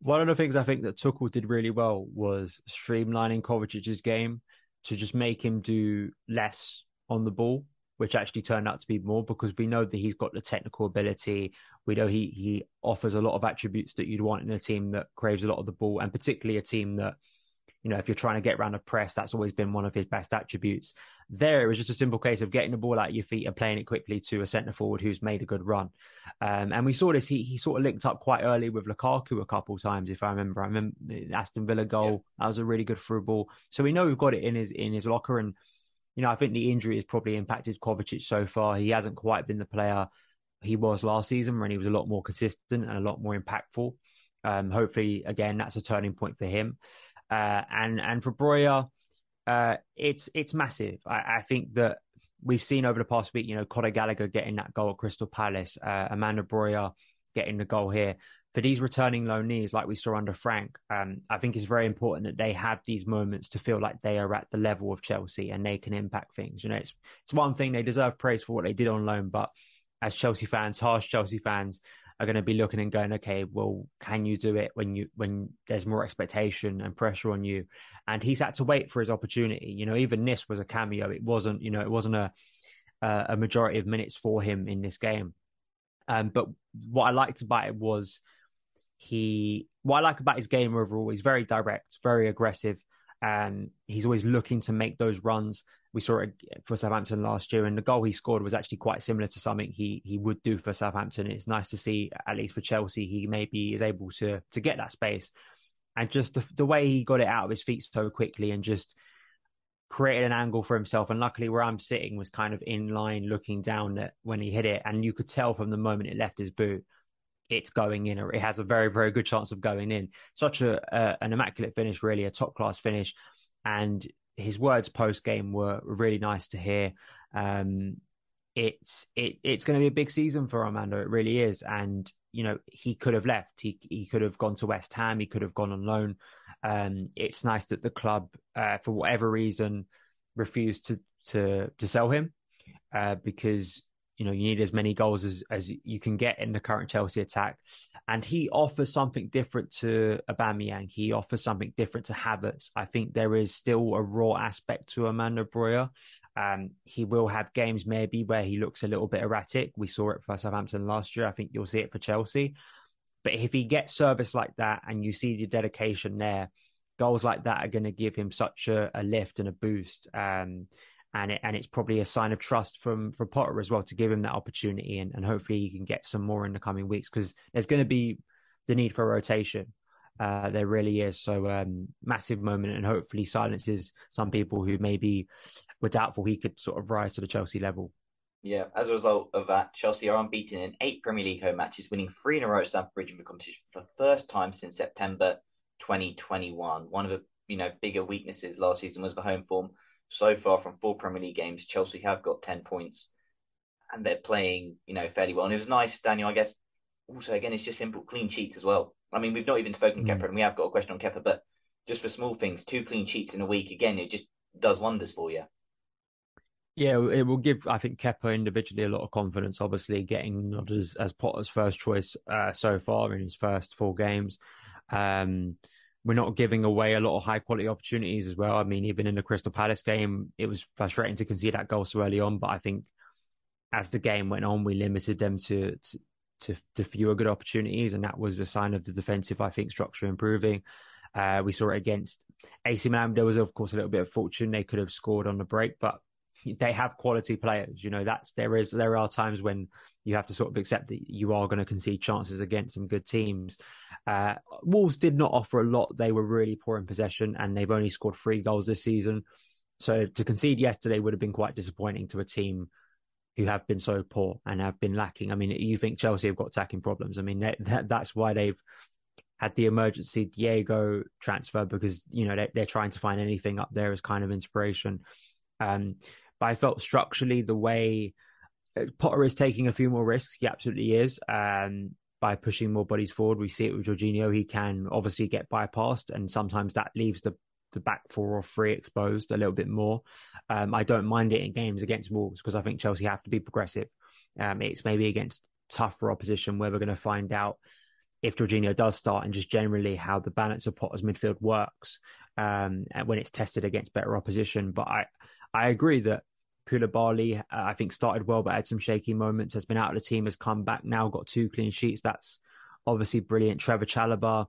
One of the things I think that Tuchel did really well was streamlining Kovacic's game to just make him do less on the ball, which actually turned out to be more because we know that he's got the technical ability. We know he he offers a lot of attributes that you'd want in a team that craves a lot of the ball, and particularly a team that you know, if you're trying to get around a press, that's always been one of his best attributes. There, it was just a simple case of getting the ball out of your feet and playing it quickly to a centre forward who's made a good run. Um, and we saw this. He he sort of linked up quite early with Lukaku a couple of times, if I remember. I remember Aston Villa goal. Yeah. That was a really good through ball. So we know we've got it in his in his locker. And you know, I think the injury has probably impacted Kovacic so far. He hasn't quite been the player he was last season when he was a lot more consistent and a lot more impactful. Um, hopefully, again, that's a turning point for him. Uh, and and for Broja, uh, it's it's massive. I, I, think that we've seen over the past week, you know, Conor Gallagher getting that goal at Crystal Palace, uh, Armando Broja getting the goal here. For these returning loanees, like we saw under Frank, um, I think it's very important that they have these moments to feel like they are at the level of Chelsea and they can impact things. You know, it's it's one thing they deserve praise for what they did on loan, but as Chelsea fans, harsh Chelsea fans, are going to be looking and going, okay, well, can you do it when you when there's more expectation and pressure on you? And he's had to wait for his opportunity. You know, even this was a cameo. It wasn't, you know, it wasn't a a majority of minutes for him in this game. Um, but what I liked about it was he. What I like about his game overall, he's very direct, very aggressive and he's always looking to make those runs. We saw it for Southampton last year, and the goal he scored was actually quite similar to something he he would do for Southampton. It's nice to see, at least for Chelsea, he maybe is able to to get that space, and just the, the way he got it out of his feet so quickly, and just created an angle for himself. And luckily, where I'm sitting was kind of in line, looking down at when he hit it, and you could tell from the moment it left his boot it's going in, or it has a very, very good chance of going in. Such a, an immaculate finish, really a top class finish, and his words post game were really nice to hear. Um, it's it it's going to be a big season for Armando. It really is, and you know he could have left. He he could have gone to West Ham. He could have gone on loan. Um, it's nice that the club, uh, for whatever reason, refused to to to sell him uh, because you know, you need as many goals as, as you can get in the current Chelsea attack. And he offers something different to Aubameyang. He offers something different to Havertz. I think there is still a raw aspect to Armando Broja. Um, he will have games maybe where he looks a little bit erratic. We saw it for Southampton last year. I think you'll see it for Chelsea. But if he gets service like that and you see the dedication there, goals like that are going to give him such a, a lift and a boost. Um, and it, and it's probably a sign of trust from from Potter as well to give him that opportunity and, and hopefully he can get some more in the coming weeks because there's going to be the need for rotation. Uh, there really is. So um, massive moment and hopefully silences some people who maybe were doubtful he could sort of rise to the Chelsea level. Yeah, as a result of that, Chelsea are unbeaten in eight Premier League home matches, winning three in a row at Stamford Bridge in the competition for the first time since September 2021. One of the you know bigger weaknesses last season was the home form so far from four Premier League games, Chelsea have got 10 points and they're playing, you know, fairly well. And it was nice, Daniel, I guess. Also, again, it's just simple clean sheets as well. I mean, we've not even spoken mm. Kepa and we have got a question on Kepa, but just for small things, two clean sheets in a week, again, it just does wonders for you. Yeah, it will give, I think, Kepa individually a lot of confidence. Obviously, getting not as, as Potter's first choice uh, so far in his first four games. Um, we're not giving away a lot of high quality opportunities as well. I mean, even in the Crystal Palace game, it was frustrating to concede that goal so early on. But I think as the game went on, we limited them to to, to, to fewer good opportunities, and that was a sign of the defensive, I think, structure improving. Uh, we saw it against AC Milan. There was, of course, a little bit of fortune. They could have scored on the break, but they have quality players. You know, that's there is there are times when you have to sort of accept that you are going to concede chances against some good teams. Uh, Wolves did not offer a lot. They were really poor in possession, and they've only scored three goals this season. So to concede yesterday would have been quite disappointing to a team who have been so poor and have been lacking. I mean, you think Chelsea have got attacking problems? I mean, that, that's why they've had the emergency Diego transfer because you know they, are trying to find anything up there as kind of inspiration. Um, but I felt structurally the way uh, Potter is taking a few more risks. He absolutely is. Um, by pushing more bodies forward, we see it with Jorginho. He can obviously get bypassed, and sometimes that leaves the the back four or three exposed a little bit more. Um, I don't mind it in games against Wolves because I think Chelsea have to be progressive. Um, it's maybe against tougher opposition where we're going to find out if Jorginho does start and just generally how the balance of Potter's midfield works um, when it's tested against better opposition. But I, I agree that Koulibaly, uh, I think, started well, but had some shaky moments. Has been out of the team, has come back now, got two clean sheets. That's obviously brilliant. Trevor Chalobah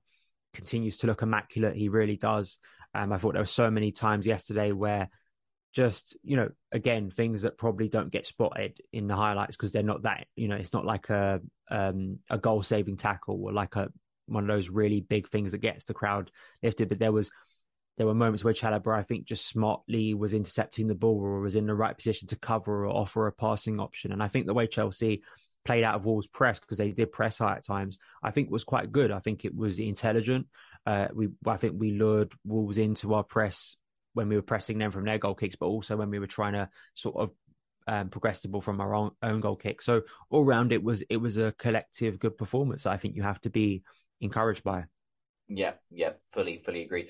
continues to look immaculate. He really does. Um, I thought there were so many times yesterday where just you know again things that probably don't get spotted in the highlights because they're not that you know it's not like a um, a goal saving tackle or like a one of those really big things that gets the crowd lifted but there was there were moments where Chalobah, I think, just smartly was intercepting the ball or was in the right position to cover or offer a passing option. And I think the way Chelsea played out of Wolves' press because they did press high at times, I think was quite good. I think it was intelligent. Uh, we, I think we lured Wolves into our press when we were pressing them from their goal kicks, but also when we were trying to sort of um, progress the ball from our own, own goal kick. So all round, it was it was a collective good performance. I think you have to be encouraged by. Yeah, yeah, fully, fully agree.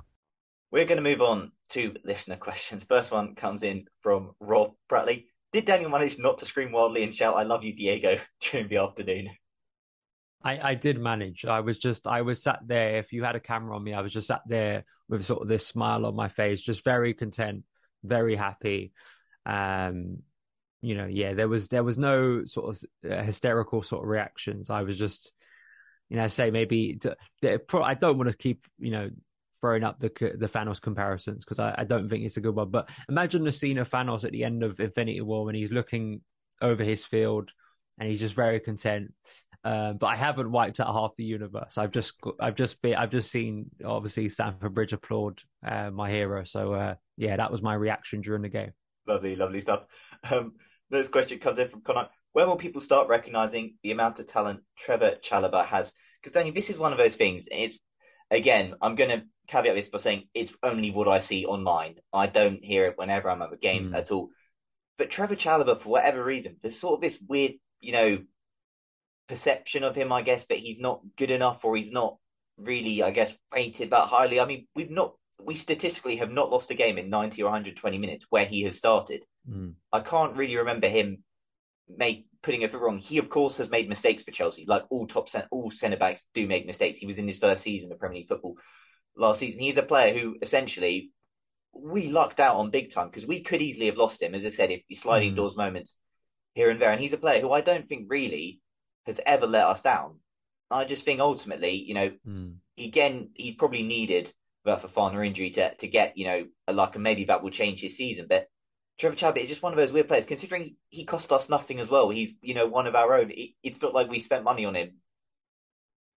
We're going to move on to listener questions. First one comes in from Rob Bradley. Did Daniel manage not to scream wildly and shout, I love you, Diego, during the afternoon? I, I did manage. I was just, I was sat there. If you had a camera on me, I was just sat there with sort of this smile on my face, just very content, very happy. Um, you know, yeah, there was, there was no sort of uh, hysterical sort of reactions. I was just, you know, say maybe, I don't want to keep, you know, throwing up the the Thanos comparisons because I, I, don't think it's a good one. But imagine the scene of Thanos at the end of Infinity War when he's looking over his field and he's just very content. Um, but I haven't wiped out half the universe. I've just I've just been I've just seen obviously Stamford Bridge applaud uh, my hero. So uh, yeah, that was my reaction during the game. Lovely, lovely stuff. Um, next question comes in from Connor. When will people start recognizing the amount of talent Trevor Chalobah has? Because Daniel, this is one of those things. It's again, I'm going to caveat this by saying it's only what I see online. I don't hear it whenever I'm at the games mm. at all. But Trevor Chalobah, for whatever reason, there's sort of this weird, you know, perception of him, I guess, but he's not good enough or he's not really, I guess, rated that highly. I mean, we've not, we statistically have not lost a game in 90 or 120 minutes where he has started. Mm. I can't really remember him make putting it wrong. He, of course, has made mistakes for Chelsea. Like all top cent- all centre backs do make mistakes. He was in his first season of Premier League football last season. He's a player who essentially we lucked out on big time because we could easily have lost him. As I said, if he's sliding mm. doors moments here and there, and he's a player who I don't think really has ever let us down. I just think ultimately, you know, mm. again, he's probably needed that Fofana injury to to get, you know, a luck, and maybe that will change his season. But Trevor Chalobah is just one of those weird players, considering he cost us nothing as well. He's, you know, one of our own. it's not like we spent money on him.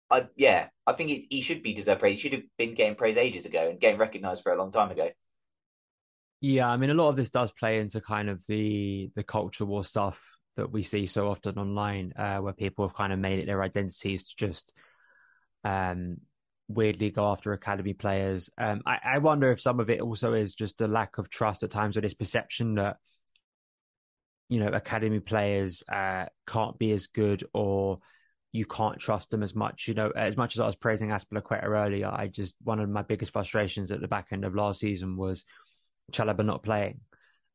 I, yeah, I think he, he should be deserved praise. He should have been getting praise ages ago and getting recognised for a long time ago. Yeah, I mean, a lot of this does play into kind of the the culture war stuff that we see so often online, uh, where people have kind of made it their identities to just um, weirdly go after academy players. Um, I, I, wonder if some of it also is just a lack of trust at times, or this perception that you know academy players uh, can't be as good, or you can't trust them as much. You know, as much as I was praising Azpilicueta earlier, I just one of my biggest frustrations at the back end of last season was Chalobah not playing.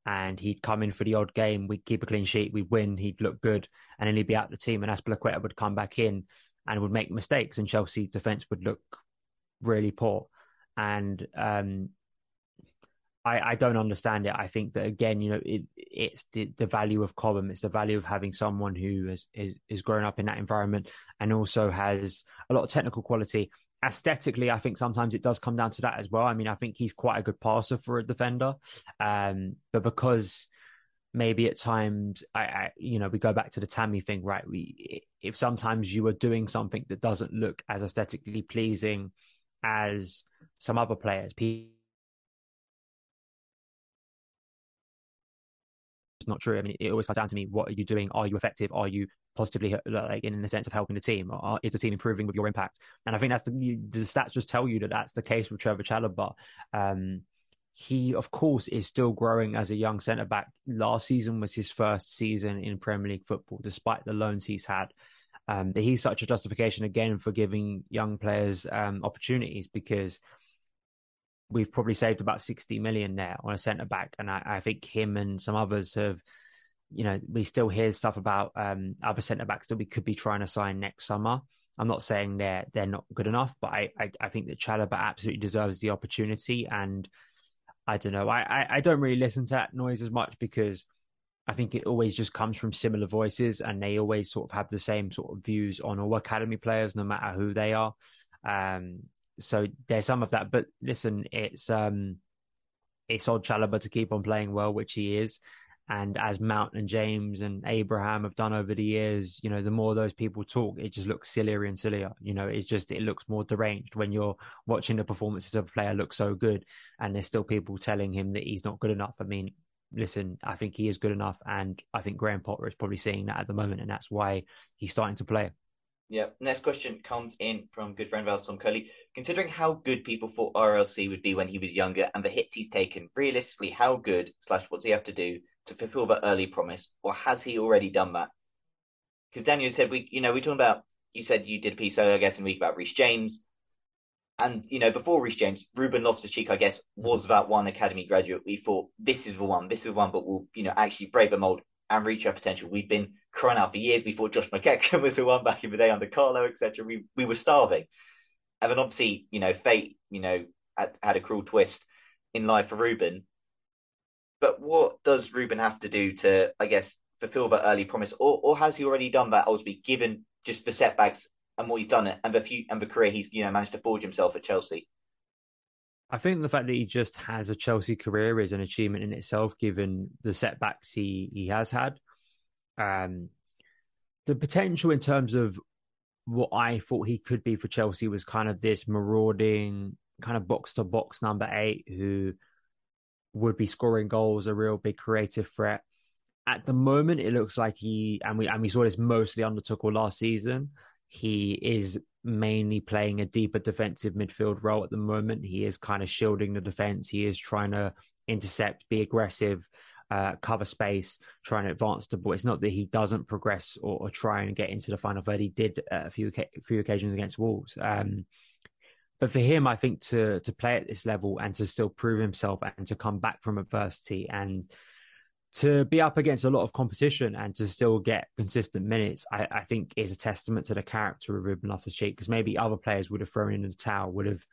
And he'd come in for the odd game, we'd keep a clean sheet, we'd win, he'd look good, and then he'd be out the team, and Azpilicueta would come back in and would make mistakes, and Chelsea's defense would look really poor. And um, I, I don't understand it. I think that again, you know, it, it's the, the value of Cobham. It's the value of having someone who has is, is grown up in that environment and also has a lot of technical quality. Aesthetically, I think sometimes it does come down to that as well. I mean, I think he's quite a good passer for a defender, um, but because maybe at times I, I, you know we go back to the Tammy thing right we if sometimes you are doing something that doesn't look as aesthetically pleasing as some other players people not true. I mean, it always comes down to me: what are you doing? Are you effective? Are you positively like in the sense of helping the team? Or is the team improving with your impact? And I think that's the, the stats just tell you that that's the case with Trevor Chalobah. Um, he, of course, is still growing as a young centre back. Last season was his first season in Premier League football, despite the loans he's had. Um, he's such a justification again for giving young players um, opportunities because we've probably saved about 60 million there on a centre back. And I, I, think him and some others have, you know, we still hear stuff about um, other centre backs that we could be trying to sign next summer. I'm not saying they're they're not good enough, but I I, I think that Chalobah absolutely deserves the opportunity. And I don't know, I, I, I don't really listen to that noise as much because I think it always just comes from similar voices, and they always sort of have the same sort of views on all academy players, no matter who they are. Um, so there's some of that. But listen, it's um, it's odd Chalobah to keep on playing well, which he is. And as Mount and James and Abraham have done over the years, you know, the more those people talk, it just looks sillier and sillier. You know, it's just, it looks more deranged when you're watching the performances of a player look so good and there's still people telling him that he's not good enough. I mean, listen, I think he is good enough. And I think Graham Potter is probably seeing that at the moment. And that's why he's starting to play. Yeah. Next question comes in from good friend of ours, Tom Curley. Considering how good people thought RLC would be when he was younger and the hits he's taken, realistically, how good slash what's he have to do to fulfill that early promise, or has he already done that? Because Daniel said we, you know, we're talking about. You said you did a piece, I guess, in week about Reece James, and you know, before Reece James, Ruben Loftus-Cheek, I guess, was that one academy graduate. We thought this is the one, this is the one, but we'll, you know, actually break the mold and reach our potential. We've been crying out for years before Josh McEachran was the one back in the day under Carlo, etc. We we were starving, and then obviously, you know, fate, you know, had, had a cruel twist in life for Ruben, but what does Ruben have to do to, I guess, fulfill that early promise, or or has he already done that? Ultimately, given just the setbacks and what he's done and the few and the career he's you know managed to forge himself at Chelsea. I think the fact that he just has a Chelsea career is an achievement in itself, given the setbacks he he has had. Um, the potential in terms of what I thought he could be for Chelsea was kind of this marauding, kind of box to box number eight who would be scoring goals, a real big creative threat. At the moment, it looks like he and we and we saw this mostly under Tuchel last season. He is mainly playing a deeper defensive midfield role at the moment. He is kind of shielding the defense. He is trying to intercept, be aggressive, uh, cover space, trying to advance the ball. It's not that he doesn't progress or, or try and get into the final third. He did a few a few occasions against Wolves. Um, but for him, I think to to play at this level and to still prove himself and to come back from adversity and to be up against a lot of competition and to still get consistent minutes, I, I think is a testament to the character of Ruben Loftus-Cheek. Because maybe other players would have thrown in the towel, would have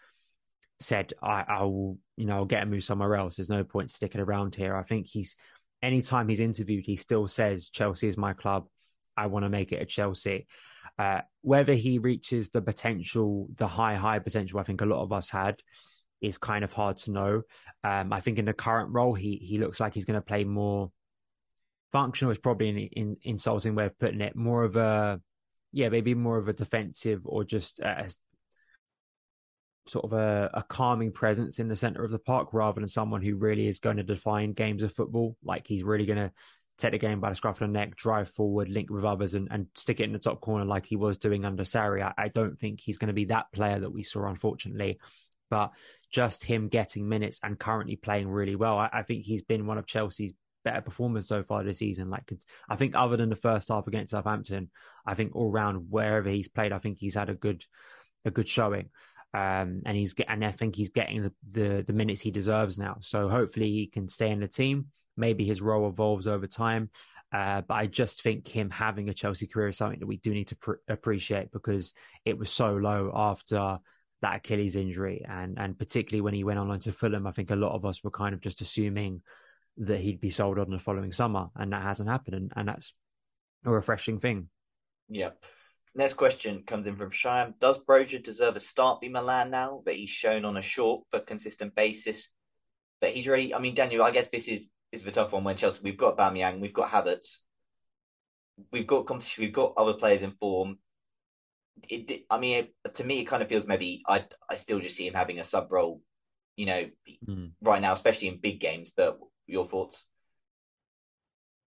said, "I, I will, you know, I'll get a move somewhere else. There's no point sticking around here." I think he's anytime he's interviewed, he still says, "Chelsea is my club. I want to make it at Chelsea." Uh, whether he reaches the potential, the high, high potential, I think a lot of us had, is kind of hard to know. Um, I think in the current role, he he looks like he's going to play more functional. Is probably an in, insulting way of putting it. More of a yeah, maybe more of a defensive or just a, sort of a, a calming presence in the center of the park rather than someone who really is going to define games of football. Like he's really going to take the game by the scruff of the neck, drive forward, link with others, and, and stick it in the top corner like he was doing under Sarri. I, I don't think he's going to be that player that we saw, unfortunately. But just him getting minutes and currently playing really well, I, I think he's been one of Chelsea's better performers so far this season. Like, I think other than the first half against Southampton, I think all round wherever he's played, I think he's had a good, a good showing. Um, and he's and I think he's getting the, the, the minutes he deserves now. So hopefully he can stay in the team Maybe his role evolves over time. Uh, but I just think him having a Chelsea career is something that we do need to pr- appreciate because it was so low after that Achilles injury, and and particularly when he went on to Fulham, I think a lot of us were kind of just assuming that he'd be sold on the following summer, and that hasn't happened, and, and that's a refreshing thing. Yeah. Next question comes in from Shyam. Does Broja deserve a start for Milan now that he's shown on a short but consistent basis? That he's really, I mean, Daniel, I guess this is is the tough one when Chelsea we've got Aubameyang, we've got Havertz, we've got competition, we've got other players in form. It, I mean, it, to me, it kind of feels maybe I I still just see him having a sub role, you know, mm. right now, especially in big games. But your thoughts?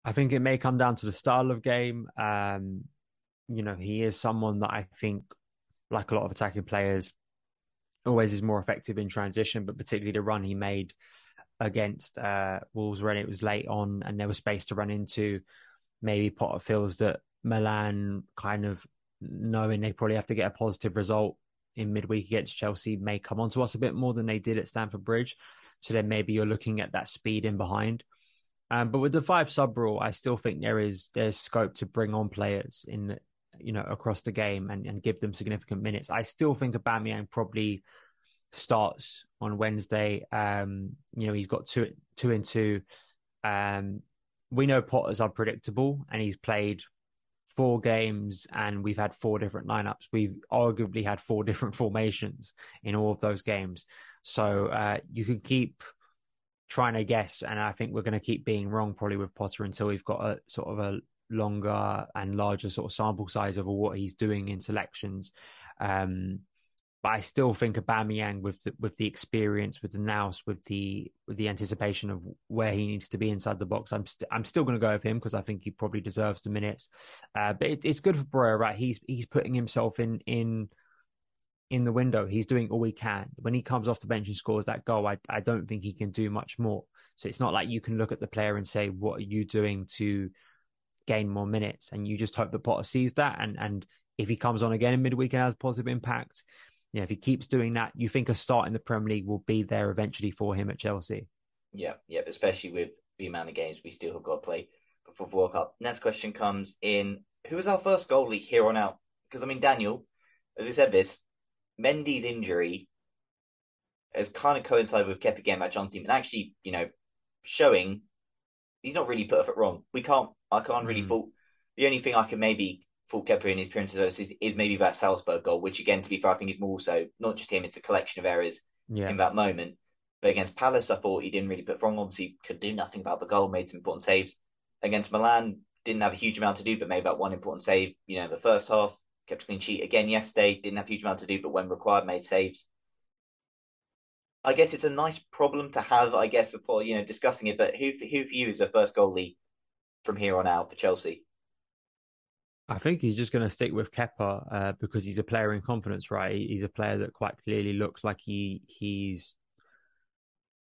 I think it may come down to the style of game. Um, you know, he is someone that I think, like a lot of attacking players, always is more effective in transition, but particularly the run he made against uh, Wolves when it was late on and there was space to run into. Maybe Potter feels that Milan kind of knowing they probably have to get a positive result in midweek against Chelsea may come onto us a bit more than they did at Stamford Bridge. So then maybe you're looking at that speed in behind. Um, but with the five sub rule, I still think there is there's scope to bring on players in the, you know across the game and, and give them significant minutes. I still think Aubameyang probably starts on Wednesday. Um, you know he's got two two and two. Um, we know Potter's unpredictable, and he's played four games and we've had four different lineups. We've arguably had four different formations in all of those games. So uh, you can keep trying to guess, and I think we're going to keep being wrong probably with Potter until we've got a sort of a longer and larger sort of sample size of what he's doing in selections. Um, but I still think Aubameyang with the, with the experience, with the nous, with the with the anticipation of where he needs to be inside the box, I'm i st- I'm still going to go with him because I think he probably deserves the minutes. Uh, but it, it's good for Broja, right? He's he's putting himself in in in the window. He's doing all he can. When he comes off the bench and scores that goal, I I don't think he can do much more. So it's not like you can look at the player and say, "What are you doing to gain more minutes?" And you just hope that Potter sees that and and if he comes on again in midweek and has positive impact, you know, if he keeps doing that, you think a start in the Premier League will be there eventually for him at Chelsea. Yeah, yeah, especially with the amount of games we still have got to play before the World Cup. Next question comes in: Who was our first goalie here on out? Because I mean, Daniel, as I said, this Mendy's injury has kind of coincided with Kepa getting back on team, and actually, you know, showing he's not really put a foot wrong. We can't, I can't really mm. fault. The only thing I can maybe fault Kepa in his appearances is, is maybe that Salzburg goal, which again, to be fair, I think is more so not just him; it's a collection of errors yeah. in that moment. But against Palace, I thought he didn't really put wrong. Obviously, could do nothing about the goal, made some important saves. Against Milan, didn't have a huge amount to do, but made about one important save. You know, the first half kept a clean sheet again yesterday. Didn't have a huge amount to do, but when required, made saves. I guess it's a nice problem to have. I guess for Paul, you know discussing it, but who who for you is the first goalie from here on out for Chelsea? I think he's just going to stick with Kepa uh, because he's a player in confidence, right? He's a player that quite clearly looks like he he's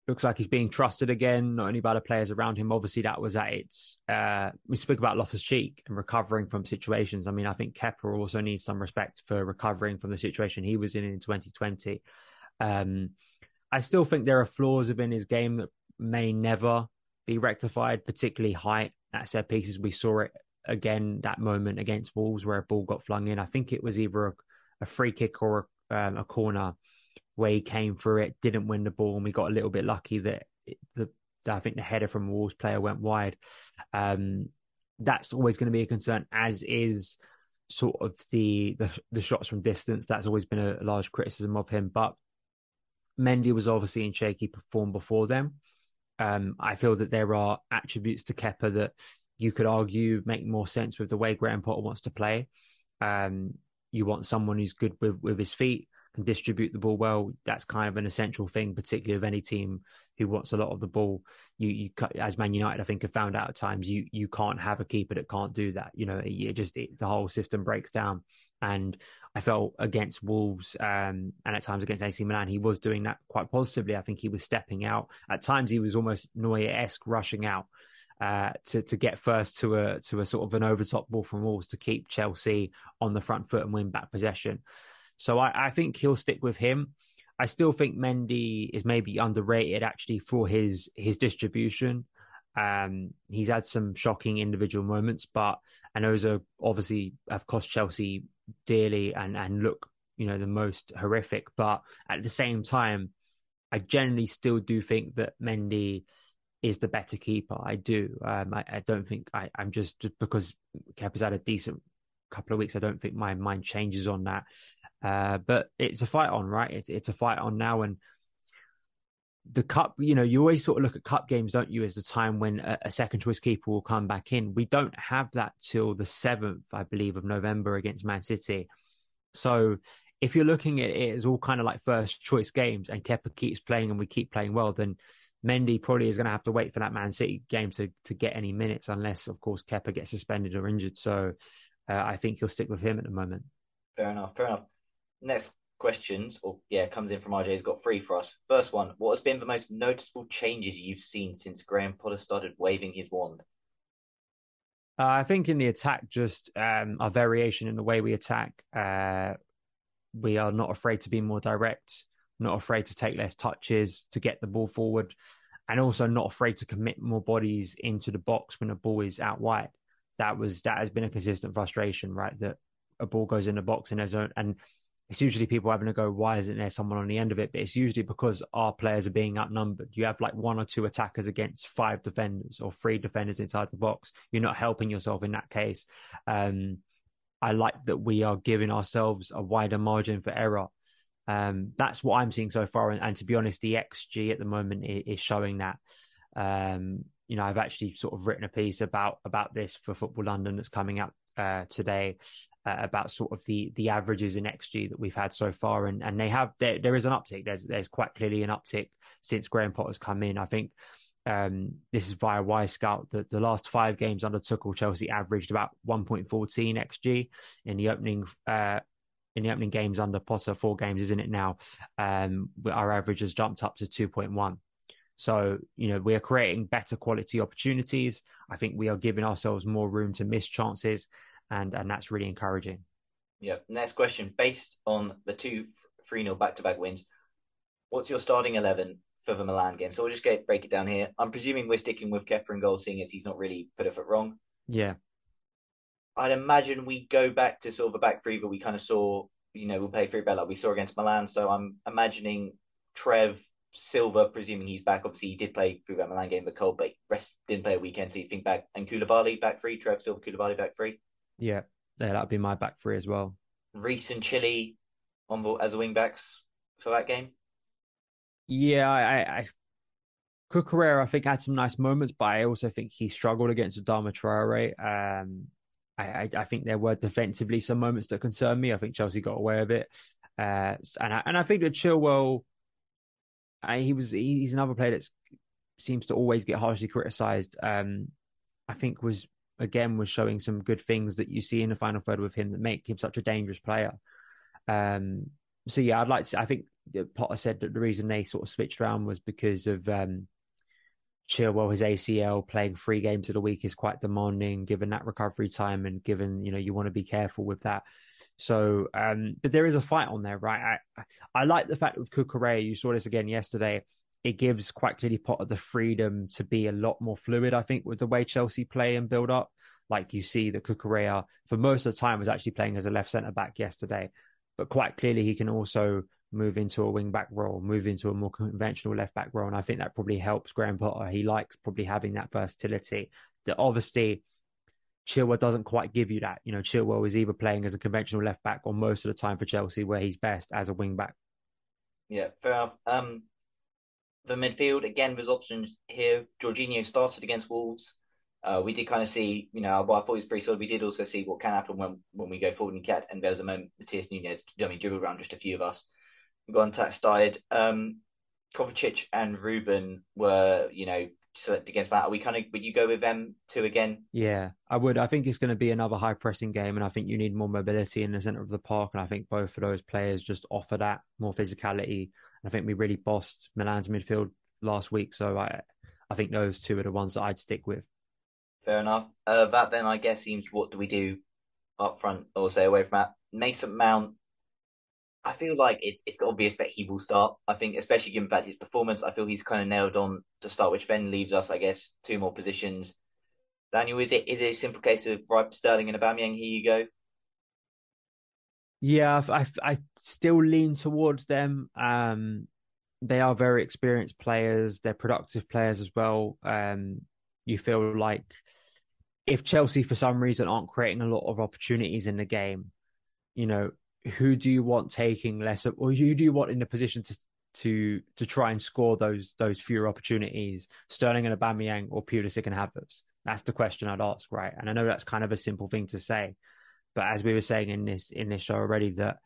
looks like he's being trusted again, not only by the players around him. Obviously, that was at its. Uh, we spoke about Loftus Cheek and recovering from situations. I mean, I think Kepa also needs some respect for recovering from the situation he was in in 2020. Um, I still think there are flaws within his game that may never be rectified, particularly height at set pieces. We saw it again that moment against Wolves where a ball got flung in. I think it was either a, a free kick or a, um, a, corner where he came through it, didn't win the ball, and we got a little bit lucky that it, the I think the header from Wolves player went wide. Um, that's always going to be a concern, as is sort of the, the the shots from distance. That's always been a large criticism of him. But Mendy was obviously in shaky form before them. Um, I feel that there are attributes to Kepa that you could argue make more sense with the way Graham Potter wants to play. Um, you want someone who's good with, with his feet, can distribute the ball well. That's kind of an essential thing, particularly of any team who wants a lot of the ball. You, you as Man United, I think, have found out at times you you can't have a keeper that can't do that. You know, it just it, the whole system breaks down. And I felt against Wolves um, and at times against AC Milan, he was doing that quite positively. I think he was stepping out. At times, he was almost Neuer esque, rushing out uh, to to get first to a to a sort of an overtop ball from Wolves to keep Chelsea on the front foot and win back possession. So I, I think he'll stick with him. I still think Mendy is maybe underrated actually for his his distribution. Um, he's had some shocking individual moments, but and those are obviously have cost Chelsea dearly and and look you know the most horrific. But at the same time, I generally still do think that Mendy is the better keeper. I do. Um, I, I, don't think I, am just, just because Kepa's had a decent couple of weeks. I don't think my mind changes on that. Uh, but it's a fight on, right? It's it's a fight on now, and the cup. You know, you always sort of look at cup games, don't you, as the time when a, a second choice keeper will come back in. We don't have that till the seventh, I believe, of November against Man City. So if you're looking at it as all kind of like first choice games, and Kepa keeps playing and we keep playing well, then Mendy probably is going to have to wait for that Man City game to to get any minutes, unless of course Kepa gets suspended or injured. So uh, I think he'll stick with him at the moment. Fair enough. Fair enough. Next questions, or yeah, comes in from RJ. He's got three for us. First one: What has been the most noticeable changes you've seen since Graham Potter started waving his wand? Uh, I think in the attack, just um, a variation in the way we attack. Uh, we are not afraid to be more direct, not afraid to take less touches to get the ball forward, and also not afraid to commit more bodies into the box when the ball is out wide. That was that has been a consistent frustration, right? That a ball goes in the box and there's a, and it's usually people having to go, why isn't there someone on the end of it? But it's usually because our players are being outnumbered. You have like one or two attackers against five defenders or three defenders inside the box. You're not helping yourself in that case. Um, I like that we are giving ourselves a wider margin for error. Um, that's what I'm seeing so far. And, and, to be honest, the XG at the moment is, is showing that. Um, you know, I've actually sort of written a piece about about this for Football London that's coming out uh, today, uh, about sort of the the averages in XG that we've had so far, and and they have there, there is an uptick. There's there's quite clearly an uptick since Graham Potter's come in. I think um, this is via Wyscout. The, the last five games under Tuchel, Chelsea averaged about 1.14 XG in the opening uh, in the opening games under Potter. Four games, isn't it now? Um, our average has jumped up to 2.1. So, you know, we are creating better quality opportunities. I think we are giving ourselves more room to miss chances and and that's really encouraging. Yeah. Next question: Based on the two three 0 back to back wins, what's your starting eleven for the Milan game? So we'll just get break it down here. I'm presuming we're sticking with Kepa in goal, seeing as he's not really put a foot wrong. Yeah. I'd imagine we go back to sort of a back three that we kind of saw. You know, we'll play three Bella we saw against Milan. So I'm imagining Trev Silva, presuming he's back. Obviously, he did play through that Milan game, but Cole but rest didn't play a weekend, so you think back and Koulibaly back three, Trev Silva, Koulibaly back three. Yeah, yeah, that'd be my back three as well. Reece and Chilly on the, as the wing backs for that game. Yeah, I, I Cucurella, I think had some nice moments, but I also think he struggled against Adama Traore. Um, I, I, think there were defensively some moments that concerned me. I think Chelsea got away with it, uh, and I, and I think that Chilwell, I, he was he's another player that seems to always get harshly criticised. Um, I think was again was showing some good things that you see in the final third with him that make him such a dangerous player. Um, so yeah, I'd like to. I think Potter said that the reason they sort of switched around was because of um, Chilwell, his ACL, playing three games of the week is quite demanding, given that recovery time, and given you know you want to be careful with that. So, um, but there is a fight on there, right? I I like the fact with Cucurella, you saw this again yesterday it gives quite clearly Potter the freedom to be a lot more fluid, I think, with the way Chelsea play and build up. Like you see that Cucurella, for most of the time, was actually playing as a left centre back yesterday. But quite clearly, he can also move into a wing back role, move into a more conventional left back role. And I think that probably helps Graham Potter. He likes probably having that versatility. That obviously, Chilwell doesn't quite give you that. You know, Chilwell is either playing as a conventional left back or most of the time for Chelsea, where he's best as a wing back. Yeah, fair enough. Um, the midfield, again, there's options here. Jorginho started against Wolves. Uh, we did kind of see, you know, well, I thought it was pretty solid. We did also see what can happen when, when we go forward and get, and there was a moment Matheus Nunes, I mean, dribbled around just a few of us. Gontat started. Um, Kovacic and Ruben were, you know, select against that. Are we kind of, would you go with them two again? Yeah, I would. I think it's going to be another high pressing game, and I think you need more mobility in the centre of the park. And I think both of those players just offer that more physicality I think we really bossed Milan's midfield last week. So I, I think those two are the ones that I'd stick with. Fair enough. Uh, that then, I guess, seems what do we do up front or say away from that? Mason Mount, I feel like it's it's obvious that he will start. I think, especially given that his performance, I feel he's kind of nailed on to start, which then leaves us, I guess, two more positions. Daniel, is it is it a simple case of right Sterling and Aubameyang? Here you go. Yeah, I, I still lean towards them. Um, they are very experienced players. They're productive players as well. Um, you feel like if Chelsea, for some reason, aren't creating a lot of opportunities in the game, you know, who do you want taking less of, or who do you want in the position to to to try and score those those fewer opportunities? Sterling and Aubameyang or Pulisic and Havertz? That's the question I'd ask, right? And I know that's kind of a simple thing to say, but as we were saying in this in this show already, that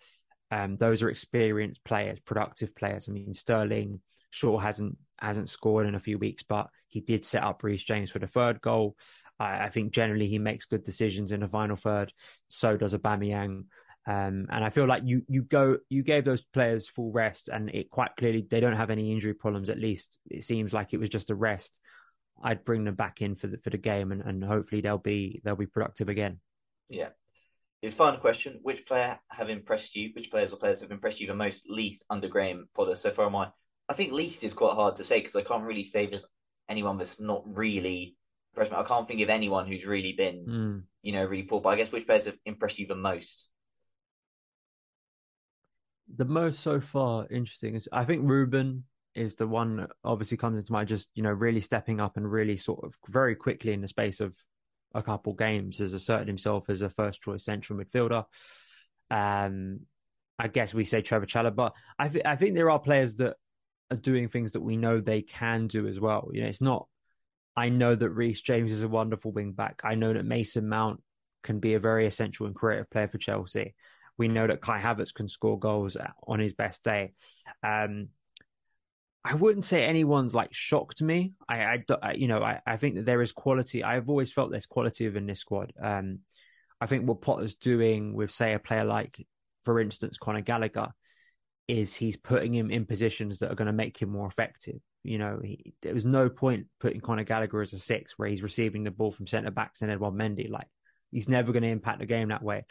um, those are experienced players, productive players. I mean, Sterling Shaw hasn't hasn't scored in a few weeks, but he did set up Reece James for the third goal. I, I think generally he makes good decisions in the final third. So does Aubameyang. Um, and I feel like you you go you gave those players full rest, and it quite clearly they don't have any injury problems. At least it seems like it was just a rest. I'd bring them back in for the for the game, and, and hopefully they'll be they'll be productive again. Yeah. His final question: Which player have impressed you? Which players or players have impressed you the most, least under Graham Potter so far? My, I think least is quite hard to say because I can't really say there's anyone that's not really impressed me. I can't think of anyone who's really been, mm. you know, really poor. But I guess which players have impressed you the most? The most so far interesting is I think Ruben is the one that obviously comes into mind. Just you know, really stepping up and really sort of very quickly in the space of a couple games has asserted himself as a first choice central midfielder. Um, I guess we say Trevor Chalobah, but I, th- I think there are players that are doing things that we know they can do as well. You know, it's not. I know that Reece James is a wonderful wing back. I know that Mason Mount can be a very essential and creative player for Chelsea. We know that Kai Havertz can score goals on his best day. Um, I wouldn't say anyone's like shocked me. I, I you know, I, I think that there is quality. I've always felt there's quality within this squad. Um, I think what Potter's doing with, say, a player like, for instance, Conor Gallagher, is he's putting him in positions that are going to make him more effective. You know, he, there was no point putting Conor Gallagher as a six where he's receiving the ball from centre backs and Edouard Mendy. Like, he's never going to impact the game that way.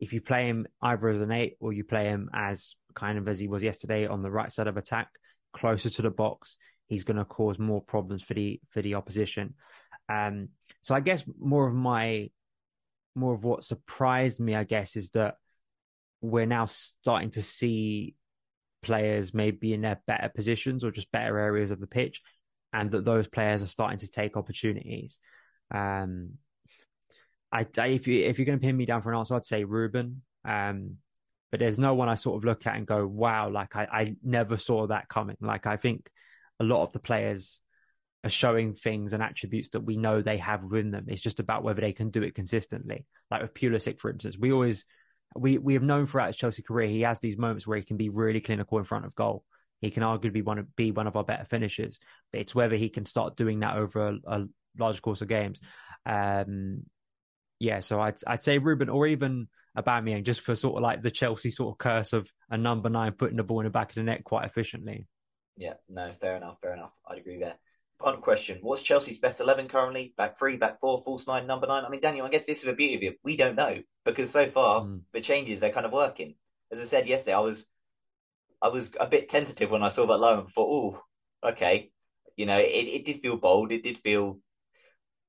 If you play him either as an eight or you play him as kind of as he was yesterday on the right side of attack, closer to the box, he's going to cause more problems for the for the opposition. Um, so I guess more of my more of what surprised me, I guess, is that we're now starting to see players maybe in their better positions or just better areas of the pitch, and that those players are starting to take opportunities. Um, I, I, if you if you're going to pin me down for an answer, I'd say Ruben. Um, but there's no one I sort of look at and go, wow, like I, I never saw that coming. Like I think a lot of the players are showing things and attributes that we know they have within them. It's just about whether they can do it consistently. Like with Pulisic, for instance, we always we we have known throughout his Chelsea career he has these moments where he can be really clinical in front of goal. He can arguably be one of, be one of our better finishers, but it's whether he can start doing that over a, a large course of games. Um, yeah, so I'd I'd say Ruben or even Aubameyang just for sort of like the Chelsea sort of curse of a number nine putting the ball in the back of the net quite efficiently. Yeah, no, fair enough, fair enough. I'd agree there. Final question: What's Chelsea's best eleven currently? Back three, back four, false nine, number nine. I mean, Daniel, I guess this is the beauty of it. We don't know because so far mm. the changes they're kind of working. As I said yesterday, I was I was a bit tentative when I saw that low and thought, oh, okay, you know, it, it did feel bold. It did feel,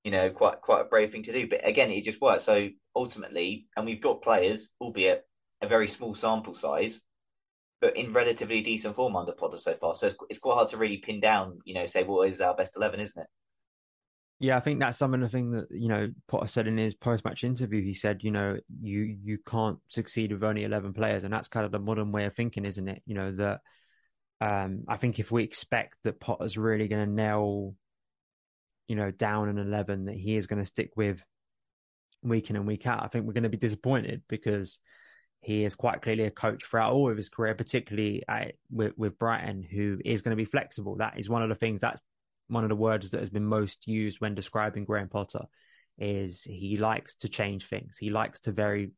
you know, quite quite a brave thing to do. But again, it just worked. So ultimately, and we've got players, albeit a very small sample size, but in relatively decent form under Potter so far. So it's, it's quite hard to really pin down, you know, say what is our best 11, isn't it? Yeah, I think that's some of the thing that you know Potter said in his post-match interview. He said, you know, you you can't succeed with only eleven players, and that's kind of the modern way of thinking, isn't it? You know that. Um, I think if we expect that Potter's really going to nail, you know, down an eleven that he is going to stick with week in and week out, I think we're going to be disappointed because he is quite clearly a coach throughout all of his career, particularly at, with, with Brighton, who is going to be flexible. That is one of the things that's one of the words that has been most used when describing Graham Potter is he likes to change things. He likes to vary,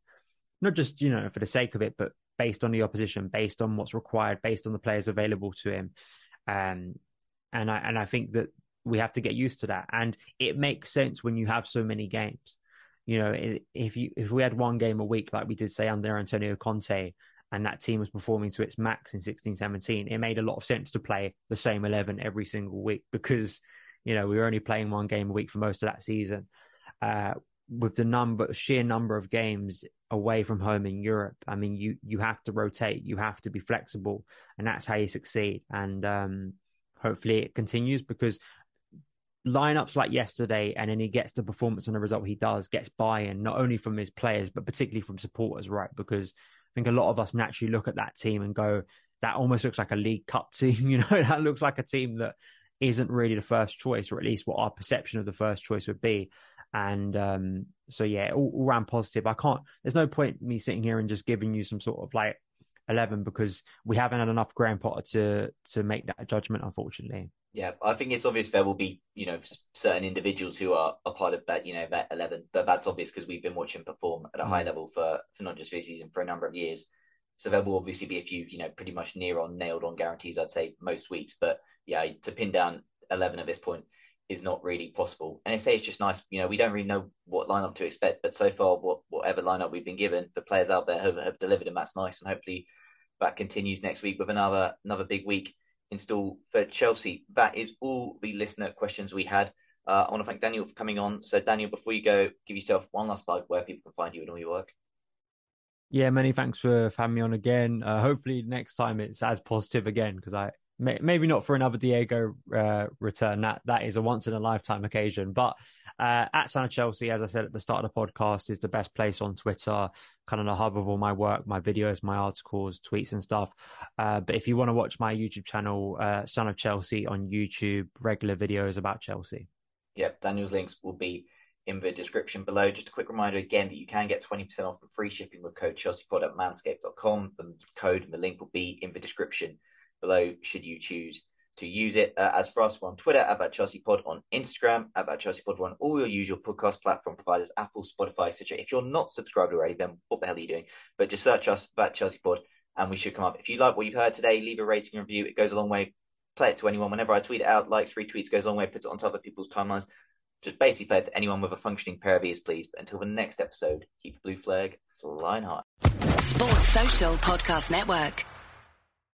not just, you know, for the sake of it, but based on the opposition, based on what's required, based on the players available to him. Um, and I, and I think that we have to get used to that. And it makes sense when you have so many games. You know, if you if we had one game a week like we did say under Antonio Conte, and that team was performing to its max in 16 17 it made a lot of sense to play the same 11 every single week because you know we were only playing one game a week for most of that season. Uh, with the number sheer number of games away from home in Europe I mean you you have to rotate you have to be flexible and that's how you succeed. And um, hopefully it continues because lineups like yesterday, and then he gets the performance and the result he does, gets buy-in not only from his players but particularly from supporters, right? Because I think a lot of us naturally look at that team and go, "That almost looks like a League Cup team." You know, that looks like a team that isn't really the first choice, or at least what our perception of the first choice would be. And um, so, yeah, all, all positive. I can't. There's no point me sitting here and just giving you some sort of like eleven because we haven't had enough Graham Potter to to make that judgment, unfortunately. Yeah, I think it's obvious there will be, you know, certain individuals who are a part of that, you know, that 11. But that's obvious because we've been watching perform at a mm. high level for, for not just this season, for a number of years. So there will obviously be a few, you know, pretty much near on, nailed on guarantees, I'd say, most weeks. But yeah, to pin down 11 at this point is not really possible. And I say it's just nice, you know, we don't really know what lineup to expect, but so far, what whatever lineup we've been given, the players out there have, have delivered, and that's nice. And hopefully that continues next week with another another big week install for Chelsea. That is all the listener questions we had. Uh, I want to thank Daniel for coming on. So, Daniel, before you go, give yourself one last plug where people can find you and all your work. Yeah, many thanks for having me on again. Uh, hopefully, next time it's as positive again because I maybe not for another Diego uh, return. That that is a once in a lifetime occasion. But uh, at of Chelsea, as I said at the start of the podcast, is the best place on Twitter, kind of the hub of all my work, my videos, my articles, tweets, and stuff. Uh, but if you want to watch my YouTube channel, uh, Son of Chelsea on YouTube, regular videos about Chelsea. Yep, Daniel's links will be in the description below. Just a quick reminder again that you can get 20% off and free shipping with code ChelseaPod at manscaped.com. The code and the link will be in the description below should you choose to use it. Uh, as for us, we're on Twitter, about Chelsea Pod, on Instagram, about Chelsea Pod, on all your usual podcast platform providers, Apple, Spotify, etc. If you're not subscribed already, then what the hell are you doing? But just search us, about Chelsea Pod, and we should come up. If you like what you've heard today, leave a rating and review. It goes a long way. Play it to anyone. Whenever I tweet it out, likes, retweets, goes a long way, puts it on top of people's timelines. Just basically play it to anyone with a functioning pair of ears, please. But until the next episode, keep the blue flag flying high. Sports Social Podcast Network.